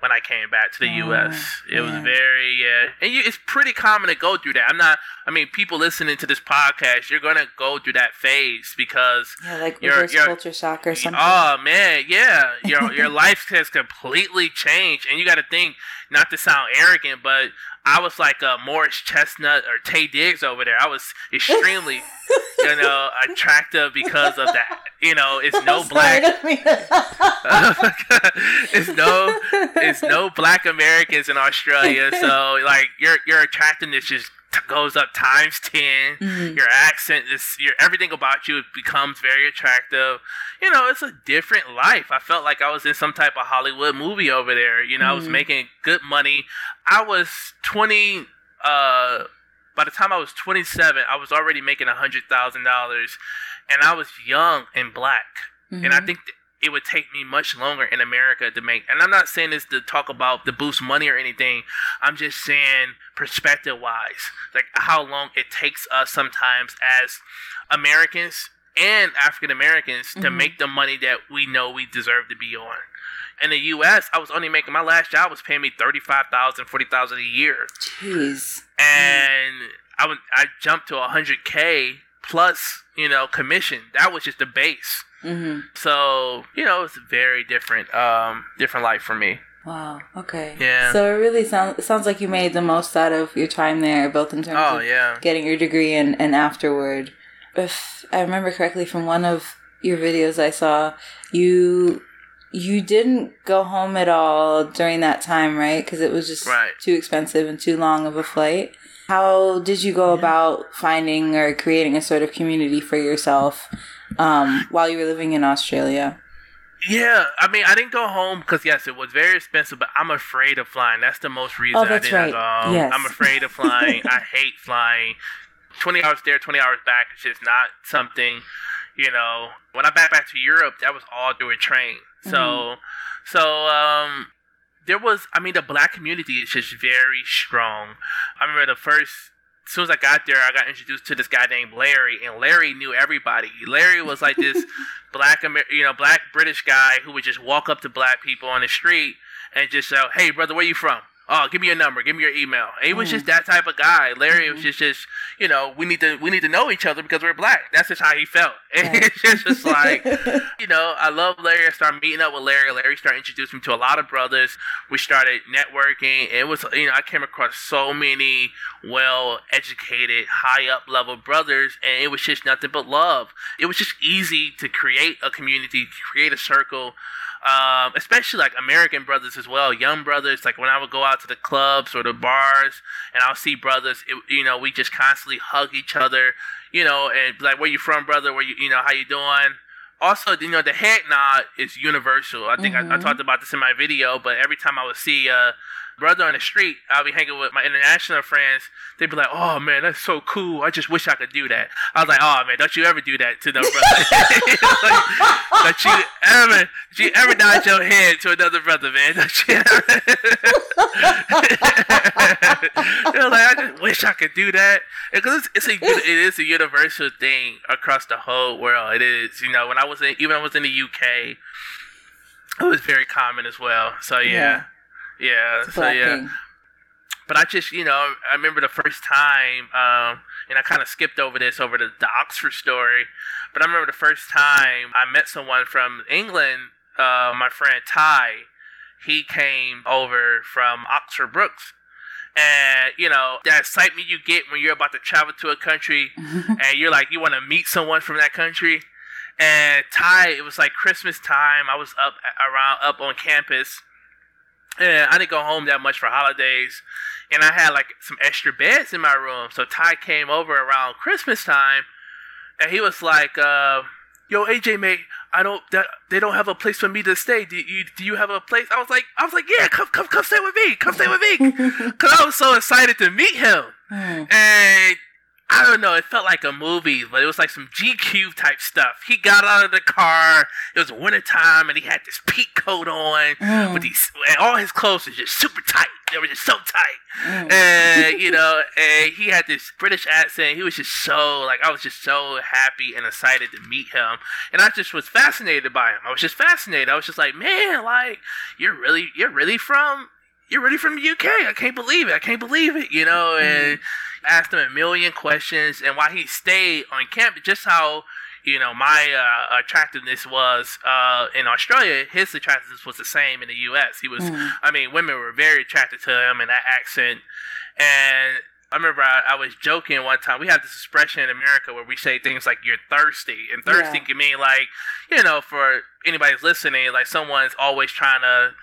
when I came back to the
Oh,
U.S. It was very yeah, and you, it's pretty common to go through that. I'm not. I mean, people listening to this podcast, you're gonna go through that phase because
Yeah, like reverse culture shock or something.
Oh man, yeah, your your [LAUGHS] life has completely changed, and you got to think. Not to sound arrogant, but I was like a Morris Chestnut or Taye Diggs over there. I was extremely, [LAUGHS] you know, attractive because of that. You know, it's no black.
I don't mean
it's no, it's no black Americans in Australia. [LAUGHS] So like your your attractiveness just goes up times 10
Mhm.
your accent is your everything about you becomes very attractive. You know it's a different life. I felt like i was in some type of hollywood movie over there. You know i was
Mhm.
making good money. I was 20 uh by the time i was 27 i was already making a hundred thousand dollars. And i was young and black. And I
Mhm.
think th- it would take me much longer in America to make. And I'm not saying this to talk about the boost money or anything. I'm just saying perspective wise, like how long it takes us sometimes as Americans and African Americans to
Mhm.
make the money that we know we deserve to be on. In the U.S., I was only making my last job was paying me thirty five thousand, forty thousand a year
Jeez.
and I would I jumped to 100k plus you know commission. That was just the base.
Hmm
So you know it's a very different um different life for me.
Wow. Okay.
Yeah.
So it really sounds it sounds like you made the most out of your time there, both in terms
Oh
of
yeah.
getting your degree and, and afterward. If I remember correctly from one of your videos I saw, you you didn't go home at all during that time, right? Because it was just
Right.
too expensive and too long of a flight. How did you go about finding or creating a sort of community for yourself um, while you were living in Australia?
Yeah, I mean, I didn't go home because yes, it was very expensive, but I'm afraid of flying. That's the most reason
Oh, that's
I didn't
right.
go home.
Yes.
I'm afraid of flying. [LAUGHS] I hate flying. Twenty hours there, twenty hours back. It's just not something. You know, when I back back to Europe, that was all through a train. So,
Mm-hmm.
so um, there was. I mean, the black community is just very strong. I remember the first. As soon as I got there, I got introduced to this guy named Larry, and Larry knew everybody. Larry was like this [LAUGHS] black, Amer- you know, black British guy who would just walk up to black people on the street and just say, "Hey, brother, where you from? Oh, give me your number, give me your email." And he was
Mm.
just that type of guy. Larry was just, just, you know, we need to, we need to know each other because we're black. That's just how he felt. [LAUGHS] And
Right.
it's just, just like, [LAUGHS] you know, I love Larry. I started meeting up with Larry. Larry started introducing me to a lot of brothers. We started networking. It was, you know, I came across so many well educated, high up level brothers, and it was just nothing but love. It was just easy to create a community, create a circle. Um, especially like American brothers as well, young brothers. Like when I would go out to the clubs or the bars, and I'll see brothers, it, you know, we just constantly hug each other, you know, and like, "Where you from, brother? Where you, you know, how you doing?" Also, you know, the head nod is universal. I think I, I
Mhm.
talked about this in my video, but every time I would see a brother on the street, I'll be hanging with my international friends. They'd be like, "Oh man, that's so cool! I just wish I could do that." I was like, "Oh man, don't you ever do that to no brother? like, [LAUGHS] [LAUGHS] don't you ever, don't you ever nod your head to another brother, man? Don't you ever?" [LAUGHS] They're like, "I just wish I could do that," because it's, it's a it is a universal thing across the whole world. It is, you know, when I was in, even when I was in the UK, it was very common as well. So yeah, yeah, so
Black
yeah.
thing.
But I just, you know, I remember the first time, um, and I kind of skipped over this over the, the Oxford story. But I remember the first time I met someone from England, uh, my friend Ty. He came over from Oxford Brookes. And, you know, that excitement you get when you're about to travel to a country [LAUGHS] and you're like, you want to meet someone from that country. And Ty, it was like Christmas time. I was up around, up on campus. And I didn't go home that much for holidays and I had like some extra beds in my room. So Ty came over around Christmas time, and he was like, uh, "Yo, AJ, mate, I don't that they don't have a place for me to stay. Do you do you have a place?" I was like, "I was like, yeah, come come come stay with me, come stay with me," [LAUGHS] because I was so excited to meet him.
Hmm.
And I don't know, it felt like a movie, but it was like some GQ type stuff. He got out of the car. It was wintertime, and he had this peak coat on
Mm.
with these, and all his clothes were just super tight. They were just so tight
Mm.
and you [LAUGHS] know, and he had this British accent. He was just so like I was just so happy and excited to meet him, and I just was fascinated by him. I was just fascinated. I was just like, man, like you're really, you're really from, you're really from the UK. I can't believe it. I can't believe it. You know, and asked him a million questions, and why he stayed on campus, just how. You know, my uh, attractiveness was uh, in Australia. His attractiveness was the same in the U.S. He was
Mm.
I mean, women were very attracted to him and that accent. And I remember I, I was joking one time. We have this expression in America where we say things like "you're thirsty," and thirsty
Yeah.
can mean like, you know, for anybody who's listening, like someone's always trying to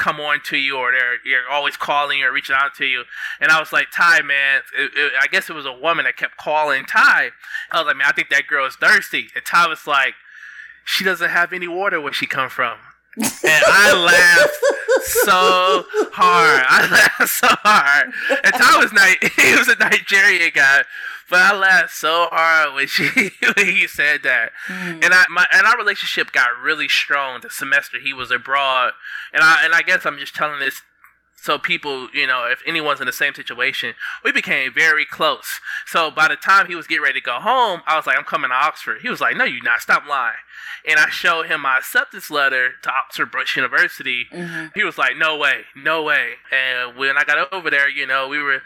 come on to you or they're you're always calling or reaching out to you. And I was like, Ty, man, it, it, I guess it was a woman that kept calling Ty. I was like, man, I think that girl is thirsty. And Ty was like, she doesn't have any water where she come from. And I laughed so hard. I laughed so hard. And Ty was Ni- [LAUGHS] he was a Nigerian guy, but I laughed so hard when she [LAUGHS] when he said that.
Mm.
And I my and our relationship got really strong the semester he was abroad. And I and I guess I'm just telling this so people, you know, if anyone's in the same situation, we became very close. So by the time he was getting ready to go home, I was like, I'm coming to Oxford. He was like, No, you're not. Stop lying. And I showed him my acceptance letter to Oxford Brookes University.
Mhm.
He was like, No way, no way. And when I got over there, you know, we were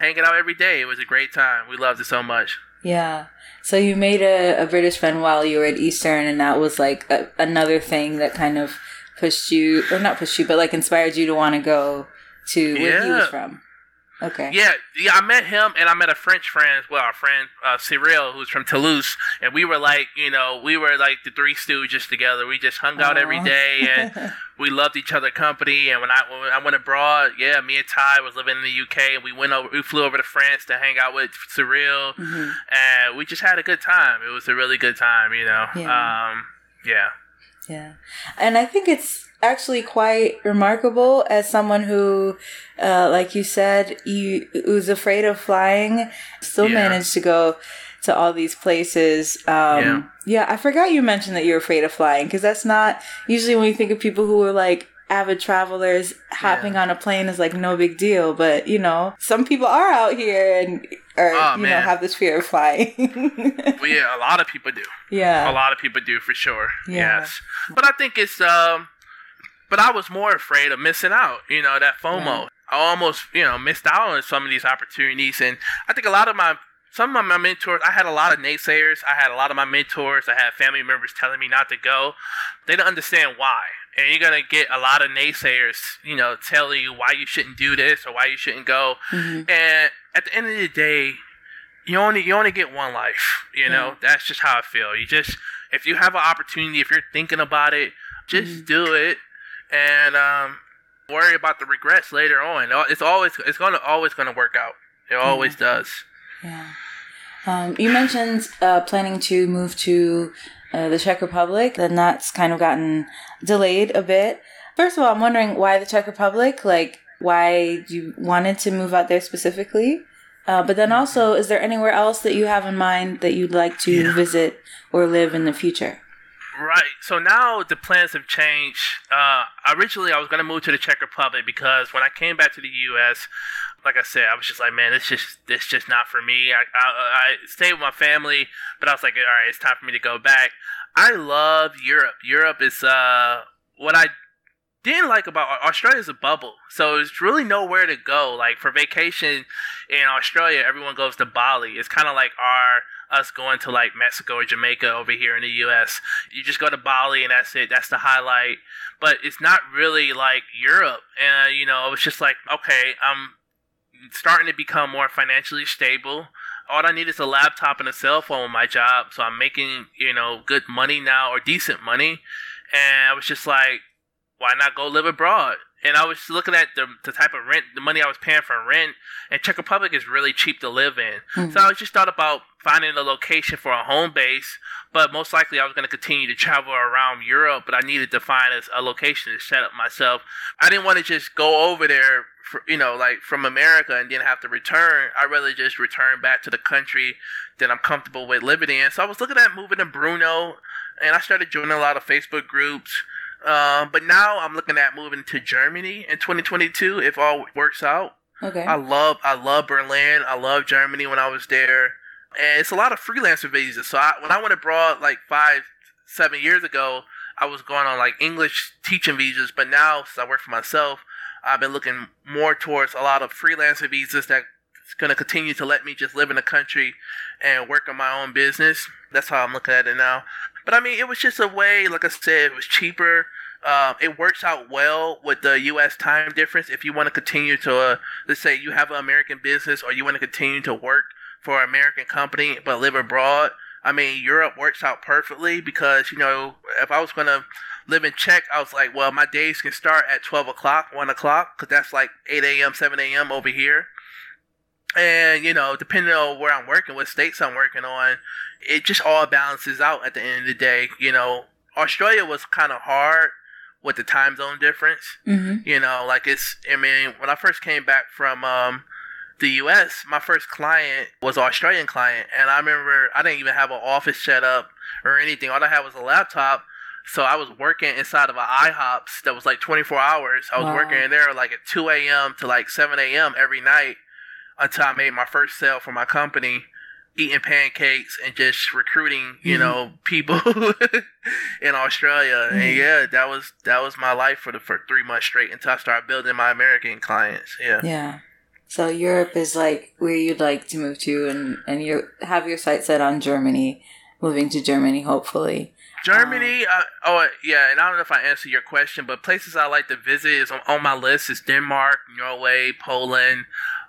hanging out every day. It was a great time. We loved it so much.
Yeah. So you made a, a British friend while you were at Eastern, and that was like a, another thing that kind of pushed you, or not pushed you, but like inspired you to want to go to where he was from. Okay.
Yeah, yeah. I met him, and I met a French friend well. Our friend uh, Cyril, who's from Toulouse, and we were like, you know, we were like the three stooges together. We just hung out every day, and [LAUGHS] we loved each other company. And when I when I went abroad, yeah, me and Ty was living in the UK, and we went over, we flew over to France to hang out with Cyril,
Mhm.
and we just had a good time. It was a really good time, you know.
Yeah.
Um, yeah.
Yeah. And I think it's actually quite remarkable as someone who, uh, like you said, you was afraid of flying, still
Yeah.
managed to go to all these places. Um, yeah. yeah. I forgot you mentioned that you're afraid of flying because that's not usually when we think of people who are like avid travelers, hopping on a plane is like no big deal. But, you know, some people are out here and, or,
Oh,
you know,
man.
have this fear of flying. [LAUGHS]
Well, yeah, a lot of people do.
yeah.
a lot of people do for sure.
Yeah.
Yes, but I think it's um, but I was more afraid of missing out. You know that FOMO.
Yeah.
I almost you know missed out on some of these opportunities, and I think a lot of my some of my mentors. I had a lot of naysayers. I had a lot of my mentors. I had family members telling me not to go. They don't understand why. And you're gonna get a lot of naysayers, you know, telling you why you shouldn't do this or why you shouldn't go.
Mhm.
And at the end of the day, you only you only get one life. You know, that's just how I feel. You just if you have an opportunity, if you're thinking about it, just
Mhm.
do it, and um, worry about the regrets later on. It's always it's gonna always gonna work out. It always does.
Yeah. Um, you mentioned uh, planning to move to uh, the Czech Republic, and that's kind of gotten delayed a bit. First of all, I'm wondering why the Czech Republic? Like, why you wanted to move out there specifically? Uh, but then also, is there anywhere else that you have in mind that you'd like to
Yeah.
visit or live in the future?
Right. So now the plans have changed. Uh, originally, I was gonna move to the Czech Republic because when I came back to the U.S., like I said, I was just like, man, this just it's just not for me. I I, I stayed with my family, but I was like, all right, it's time for me to go back. I love Europe. Europe is uh what I didn't like about Australia is a bubble, so it's really nowhere to go. Like for vacation in Australia, everyone goes to Bali. It's kind of like our us going to like Mexico or Jamaica over here in the U.S. You just go to Bali and that's it. That's the highlight. But it's not really like Europe, and you know, it's just like okay, I'm starting to become more financially stable. All I need is a laptop and a cell phone with my job, so I'm making you know good money now or decent money. And I was just like, why not go live abroad? And I was looking at the, the type of rent, the money I was paying for rent, and Czech Republic is really cheap to live in.
Mhm.
So I just thought about finding a location for a home base, but most likely I was going to continue to travel around Europe, but I needed to find a, a location to set up myself. I didn't want to just go over there, for, you know, like from America and then have to return. I'd rather just return back to the country that I'm comfortable with living in. So I was looking at moving to Brno, and I started joining a lot of Facebook groups. Um, but now I'm looking at moving to Germany in 2022 if all works out.
Okay.
I love I love Berlin. I love Germany when I was there, and it's a lot of freelancer visas. So I, when I went abroad like five seven years ago, I was going on like English teaching visas. But now since I work for myself, I've been looking more towards a lot of freelancer visas that it's going to continue to let me just live in the country and work on my own business. That's how I'm looking at it now. But I mean, it was just a way, like I said, it was cheaper. Um, it works out well with the U.S. time difference. If you want to continue to, uh, let's say you have an American business or you want to continue to work for an American company but live abroad, I mean, Europe works out perfectly because, you know, if I was going to live in Czech, I was like, well, my days can start at 12 o'clock, 1 o'clock, because that's like 8 a.m., 7 a.m. over here. And, you know, depending on where I'm working, what states I'm working on, it just all balances out at the end of the day. You know, Australia was kind of hard with the time zone difference.
mm-hmm.
You know, like it's, I mean, when I first came back from um, the US, my first client was Australian client. And I remember I didn't even have an office set up or anything. All I had was a laptop. So I was working inside of an IHOPs that was like 24 hours. I was
Wow.
working in there like at 2 a.m. to like 7 a.m. every night until I made my first sale for my company, eating pancakes and just recruiting, you
Mhm.
know, [LAUGHS] people [LAUGHS] in Australia.
Mhm.
And yeah, that was that was my life for the for three months straight until I started building my American clients. Yeah.
Yeah. So Europe is like where you'd like to move to, and and you have your sights set on Germany, moving to Germany, hopefully.
Germany, uh, oh yeah, and I don't know if I answered your question, but places I like to visit is on, on my list is Denmark, Norway, Poland.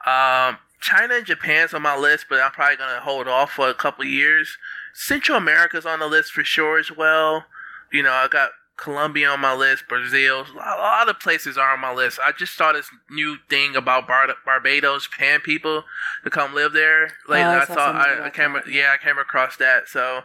Um, China and Japan's on my list, but I'm probably gonna hold off for a couple years. Central America's on the list for sure as well. You know, I got Colombia on my list, Brazil, a lot of places are on my list. I just saw this new thing about Bar- Barbados paying people to come live there. Like oh, I, I thought I, I came, yeah, I came across that. So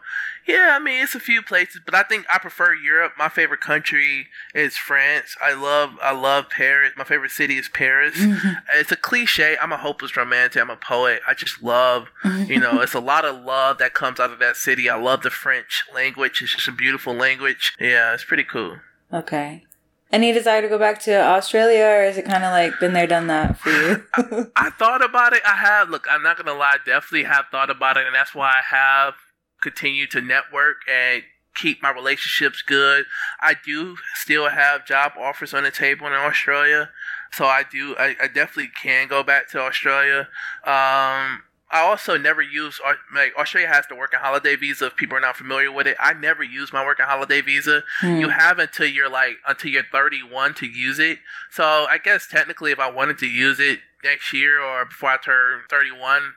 yeah, I mean it's a few places, but I think I prefer Europe. My favorite country is France. I love, I love Paris. My favorite city is Paris. Mm-hmm. it's a cliche. I'm a hopeless romantic. I'm a poet. I just love, you know, mm-hmm. it's a lot of love that comes out of that city. I love the French language. It's just a beautiful language. Yeah, it's pretty cool.
Okay. Any desire to go back to Australia, or is it kind of like been there, done that for you? [SIGHS]
I, I, thought about it. I have. Look, I'm not gonna lie. I definitely have thought about it, and that's why I have continued to network and keep my relationships good. I do still have job offers on the table in Australia, so I do. I, I definitely can go back to Australia. Um, I also never use like Australia has the working holiday visa. If people are not familiar with it, I never use my working holiday visa. Mm. You have until you're like until you're 31 to use it. So I guess technically, if I wanted to use it next year or before I turn 31,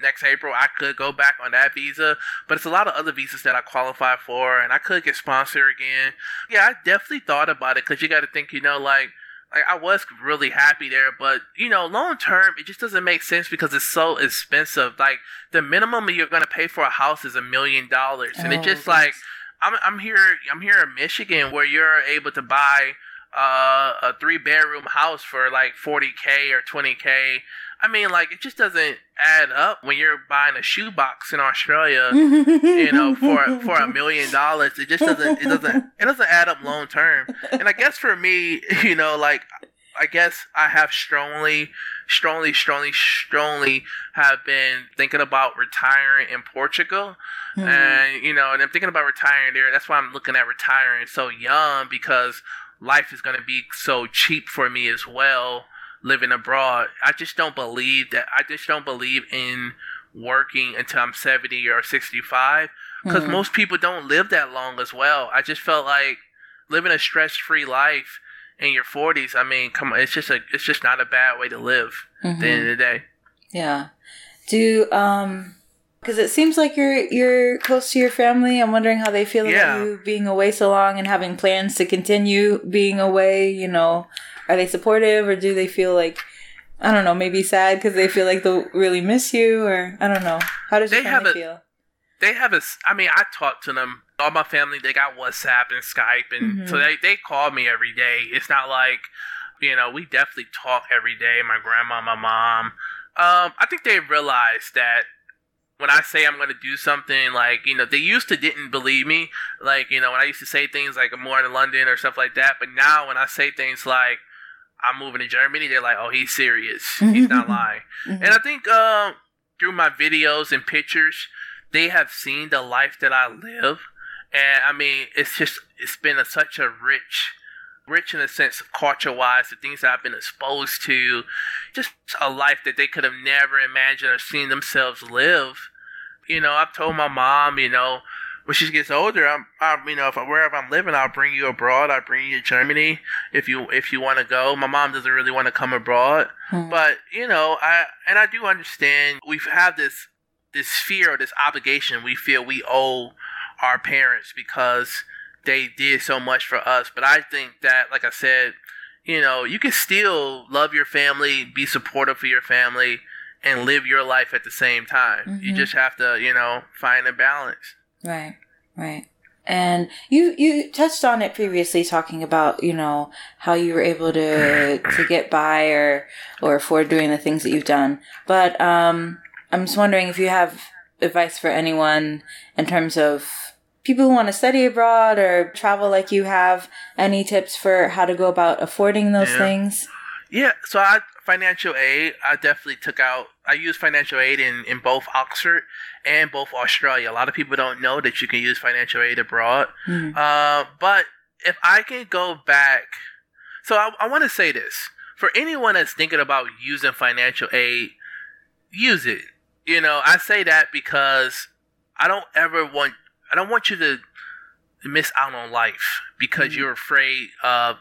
next April, I could go back on that visa. But it's a lot of other visas that I qualify for, and I could get sponsored again. Yeah, I definitely thought about it because you got to think, you know, like like I was really happy there, but you know, long term, it just doesn't make sense because it's so expensive. Like the minimum you're gonna pay for a house is a million dollars, and oh, it just like I'm I'm here I'm here in Michigan where you're able to buy uh, a three bedroom house for like 40k or 20k I mean, like it just doesn't add up when you're buying a shoebox in Australia, [LAUGHS] you know, for for a million dollars. It just doesn't it doesn't it doesn't add up long term. And I guess for me, [LAUGHS] you know, like I guess I have strongly, strongly, strongly, strongly have been thinking about retiring in Portugal. Mm-hmm. And, you know, and I'm thinking about retiring there. That's why I'm looking at retiring so young because life is going to be so cheap for me as well living abroad. I just don't believe that. I just don't believe in working until I'm 70 or 65 because mm-hmm. most people don't live that long as well. I just felt like living a stress-free life in your 40s. I mean, come on, it's just a it's just not a bad way to live mm-hmm. at the end of the day.
Yeah. Do um because it seems like you're you're close to your family. I'm wondering how they feel yeah. about you being away so long and having plans to continue being away. You know, are they supportive or do they feel like I don't know, maybe sad because they feel like they'll really miss you, or I don't know. How does your they family a, feel?
They have a. I mean, I talk to them. All my family, they got WhatsApp and Skype, and mm-hmm. so they they call me every day. It's not like, you know, we definitely talk every day. My grandma, my mom. Um, I think they realize that when I say I'm going to do something, like, you know, they used to didn't believe me. Like, you know, when I used to say things like I'm more in London or stuff like that. But now when I say things like, I'm moving to Germany, they're like, oh, he's serious. He's not [LAUGHS] lying. Mm-hmm. And I think uh, through my videos and pictures, they have seen the life that I live. And I mean, it's just, it's been a, such a rich, rich in a sense of culture wise, the things that I've been exposed to, just a life that they could have never imagined or seen themselves live. You know, I've told my mom, you know, when she gets older, I'm, I'm you know, if I, wherever I'm living, I'll bring you abroad. I'll bring you to Germany if you if you want to go. My mom doesn't really want to come abroad, hmm. but you know, I and I do understand we have this this fear or this obligation we feel we owe our parents because they did so much for us. But I think that, like I said, you know, you can still love your family, be supportive for your family, and live your life at the same time. Mm-hmm. You just have to, you know, find a balance.
Right, right. And you you touched on it previously, talking about you know how you were able to to get by or or afford doing the things that you've done. But um, I'm just wondering if you have advice for anyone in terms of people who want to study abroad or travel like you have. Any tips for how to go about affording those
yeah.
things?
Yeah, so I financial aid. I definitely took out. I used financial aid in in both Oxford and both Australia. A lot of people don't know that you can use financial aid abroad. Mm. Uh, but if I can go back, so I, I want to say this for anyone that's thinking about using financial aid, use it. You know, I say that because I don't ever want. I don't want you to miss out on life because mm. you're afraid of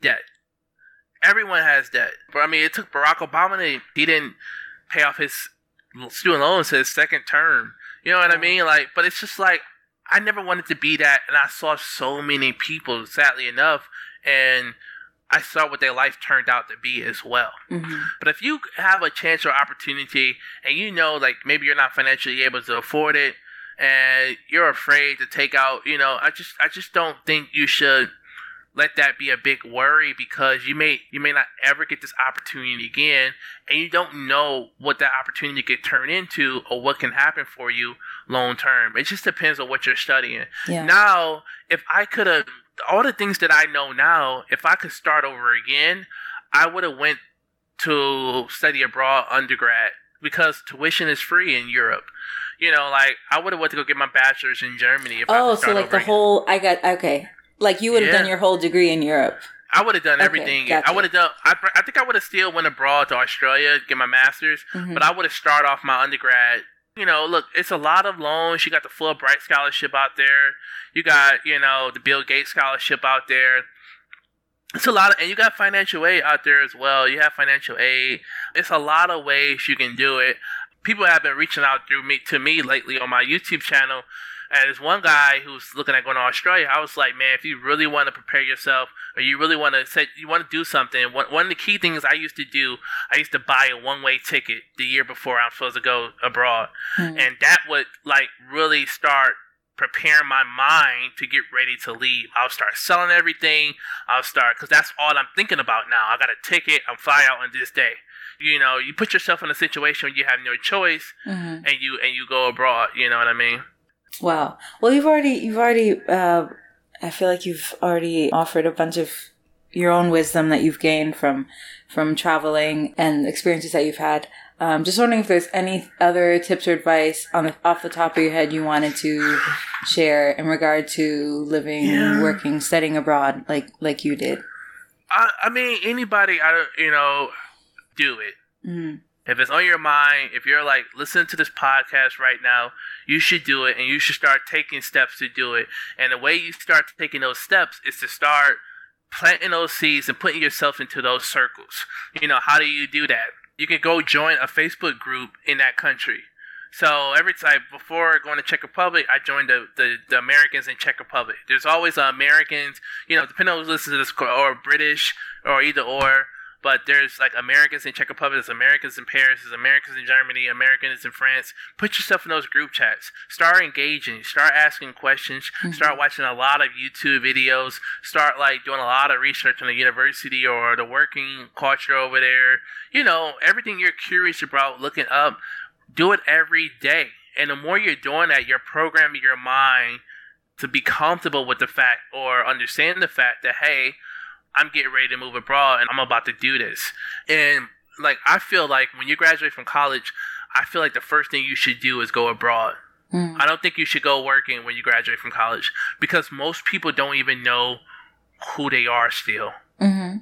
debt Everyone has debt. But I mean, it took Barack Obama to he didn't pay off his student loans his second term. You know what I mean? Like, but it's just like I never wanted to be that, and I saw so many people, sadly enough, and I saw what their life turned out to be as well.
Mm-hmm.
But if you have a chance or opportunity, and you know, like maybe you're not financially able to afford it, and you're afraid to take out, you know, I just, I just don't think you should let that be a big worry because you may you may not ever get this opportunity again and you don't know what that opportunity could turn into or what can happen for you long term. It just depends on what you're studying.
Yeah.
now if i could have all the things that i know now if i could start over again i would have went to study abroad undergrad because tuition is free in europe you know like i would have went to go get my bachelor's in germany if I
Oh,
could
so like the
again.
whole I got okay. Like you would have
Yeah.
done your whole degree in Europe.
I would have done
Okay,
everything.
gotcha.
I would have done. I, I think I would have still went abroad to Australia to get my master's,
Mhm.
but I would have started off my undergrad. You know, look, it's a lot of loans. You got the Fulbright scholarship out there. You got you know the Bill Gates scholarship out there. It's a lot of, and you got financial aid out there as well. You have financial aid. It's a lot of ways you can do it. People have been reaching out through me to me lately on my YouTube channel. And there's one guy who's looking at going to Australia. I was like, man, if you really want to prepare yourself, or you really want to say you want to do something, one one of the key things I used to do, I used to buy a one way ticket the year before I'm supposed to go abroad,
Hmm.
and that would like really start preparing my mind to get ready to leave. I'll start selling everything. I'll start because that's all I'm thinking about now. I got a ticket. I'm flying out on this day. You know, you put yourself in a situation where you have no choice,
Mhm.
and you and you go abroad. You know what I mean?
Wow. Well, you've already you've already uh, I feel like you've already offered a bunch of your own wisdom that you've gained from from traveling and experiences that you've had. Um, just wondering if there's any other tips or advice on the, off the top of your head you wanted to share in regard to living,
Yeah.
working, studying abroad, like like you did.
I, I mean, anybody, I you know, do it.
Mm.
If it's on your mind, if you're like listening to this podcast right now, you should do it and you should start taking steps to do it. And the way you start taking those steps is to start planting those seeds and putting yourself into those circles. You know, how do you do that? You can go join a Facebook group in that country. So every time before going to Czech Republic, I joined the, the, the Americans in Czech Republic. There's always uh, Americans, you know, depending on who listens to this, or British, or either or. But there's like Americans in Czech Republic, there's Americans in Paris, there's Americans in Germany, Americans in France. Put yourself in those group chats. Start engaging. Start asking questions. Mm-hmm. Start watching a lot of YouTube videos. Start like doing a lot of research on the university or the working culture over there. You know, everything you're curious about looking up, do it every day. And the more you're doing that, you're programming your mind to be comfortable with the fact or understand the fact that, hey, I'm getting ready to move abroad and I'm about to do this. And like, I feel like when you graduate from college, I feel like the first thing you should do is go abroad.
Mm.
I don't think you should go working when you graduate from college because most people don't even know who they are still.
Mm-hmm.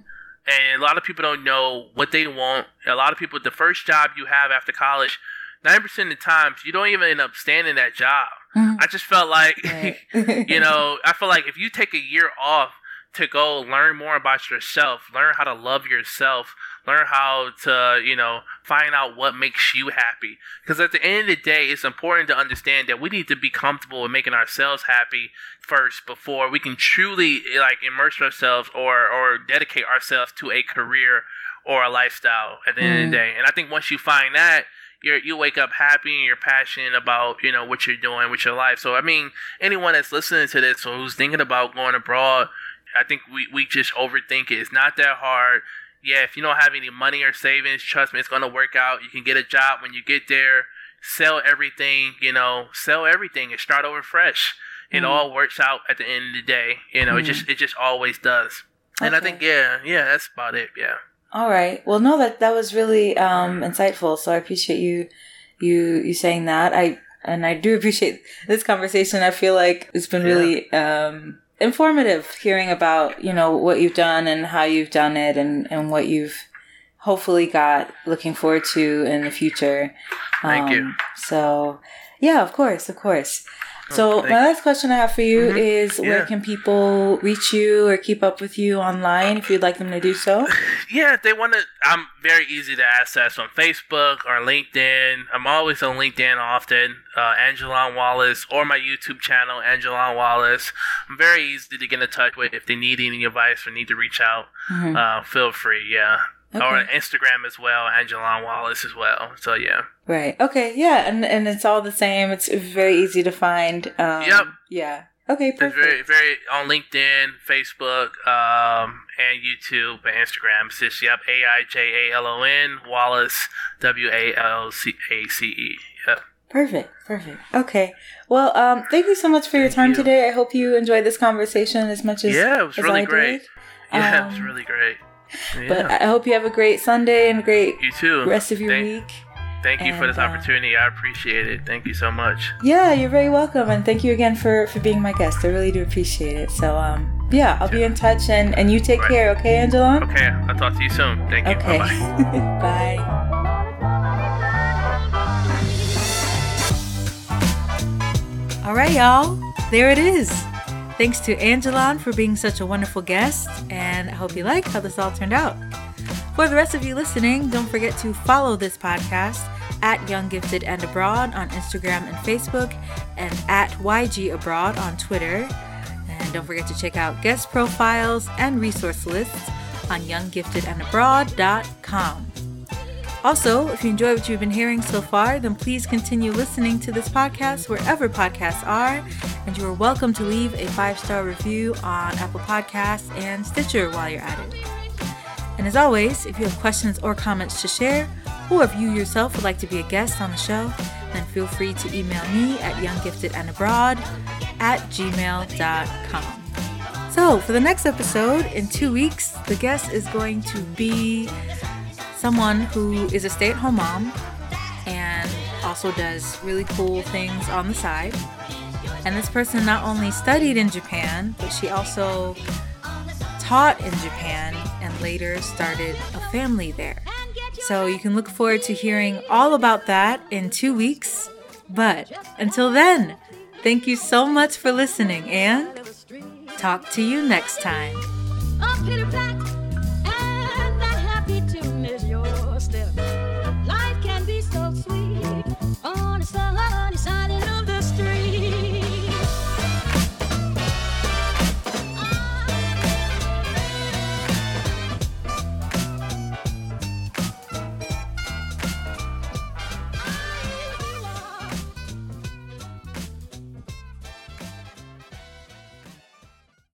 And a lot of people don't know what they want. A lot of people, the first job you have after college, 90% of the times, you don't even end up standing that job.
Mhm.
I just felt like,
Right. [LAUGHS]
you know, I feel like if you take a year off to go learn more about yourself, learn how to love yourself, learn how to, you know, find out what makes you happy. Because at the end of the day, it's important to understand that we need to be comfortable with making ourselves happy first before we can truly like immerse ourselves or or dedicate ourselves to a career or a lifestyle at the end of the
Mm.
day. And I think once you find that, you're, you wake up happy and you're passionate about you know what you're doing with your life. So I mean, anyone that's listening to this or who's thinking about going abroad, I think we, we just overthink it. It's not that hard. Yeah, if you don't have any money or savings, trust me, it's gonna work out. You can get a job when you get there, sell everything, you know, sell everything and start over fresh. It
Mhm.
all works out at the end of the day. You know, it
Mhm.
just it just always does. And I think yeah, yeah, that's about it. Yeah.
All right. Well, no, that that was really um, insightful. So I appreciate you you you saying that. I and I do appreciate this conversation. I feel like it's been really um, informative hearing about you know what you've done and how you've done it and and what you've hopefully got looking forward to in the future.
Thank you.
Um, so yeah, of course, of course. So my last question I have for you
Mhm.
is where can people reach you or keep up with you online if you'd like them to do so? [LAUGHS]
Yeah, if they want to. I'm very easy to access on Facebook or LinkedIn. I'm always on LinkedIn often. Uh, Aijalon Wallace or my YouTube channel, Aijalon Wallace. I'm very easy to get in touch with if they need any advice or need to reach out.
Mhm.
Uh, feel free, yeah. Or
Okay.
Instagram as well, Aijalon Wallace as well. So yeah.
Right. Okay. Yeah. And and it's all the same. It's very easy to find. Um,
Yep.
Yeah. Okay.
It's
Perfect.
very, very on LinkedIn, Facebook, um, and YouTube and Instagram. It's just yep, A I J A L O N Wallace W A L C A C E. Yep.
Perfect. Perfect. Okay. Well, um, thank you so much for your
Thank
time
you.
today. I hope you enjoyed this conversation as much as
Yeah, it was really
I
great.
did.
Yeah, it was
Um,
really great. Yeah.
But I hope you have a great Sunday and a great
you too.
rest of your
thank,
week.
Thank you for this
uh,
opportunity. I appreciate it. Thank you so much.
Yeah, you're very welcome, and thank you again for for being my guest. I really do appreciate it. So, um, yeah, I'll be in touch, and and you take
Right.
care, okay, Angela?
Okay, I'll talk to you soon. Thank you.
Okay.
Bye bye. [LAUGHS] [LAUGHS]
Bye. All right, y'all. There it is. Thanks to Aijalon for being such a wonderful guest, and I hope you like how this all turned out. For the rest of you listening, don't forget to follow this podcast at Young Gifted and Abroad on Instagram and Facebook, and at YG Abroad on Twitter. And don't forget to check out guest profiles and resource lists on younggiftedandabroad.com. Also, if you enjoy what you've been hearing so far, then please continue listening to this podcast wherever podcasts are, and you are welcome to leave a five star review on Apple Podcasts and Stitcher while you're at it. And as always, if you have questions or comments to share, or if you yourself would like to be a guest on the show, then feel free to email me at younggiftedandabroad at gmail.com. So, for the next episode in two weeks, the guest is going to be someone who is a stay at home mom and also does really cool things on the side. And this person not only studied in Japan, but she also taught in Japan and later started a family there. So you can look forward to hearing all about that in two weeks. But until then, thank you so much for listening and talk to you next time.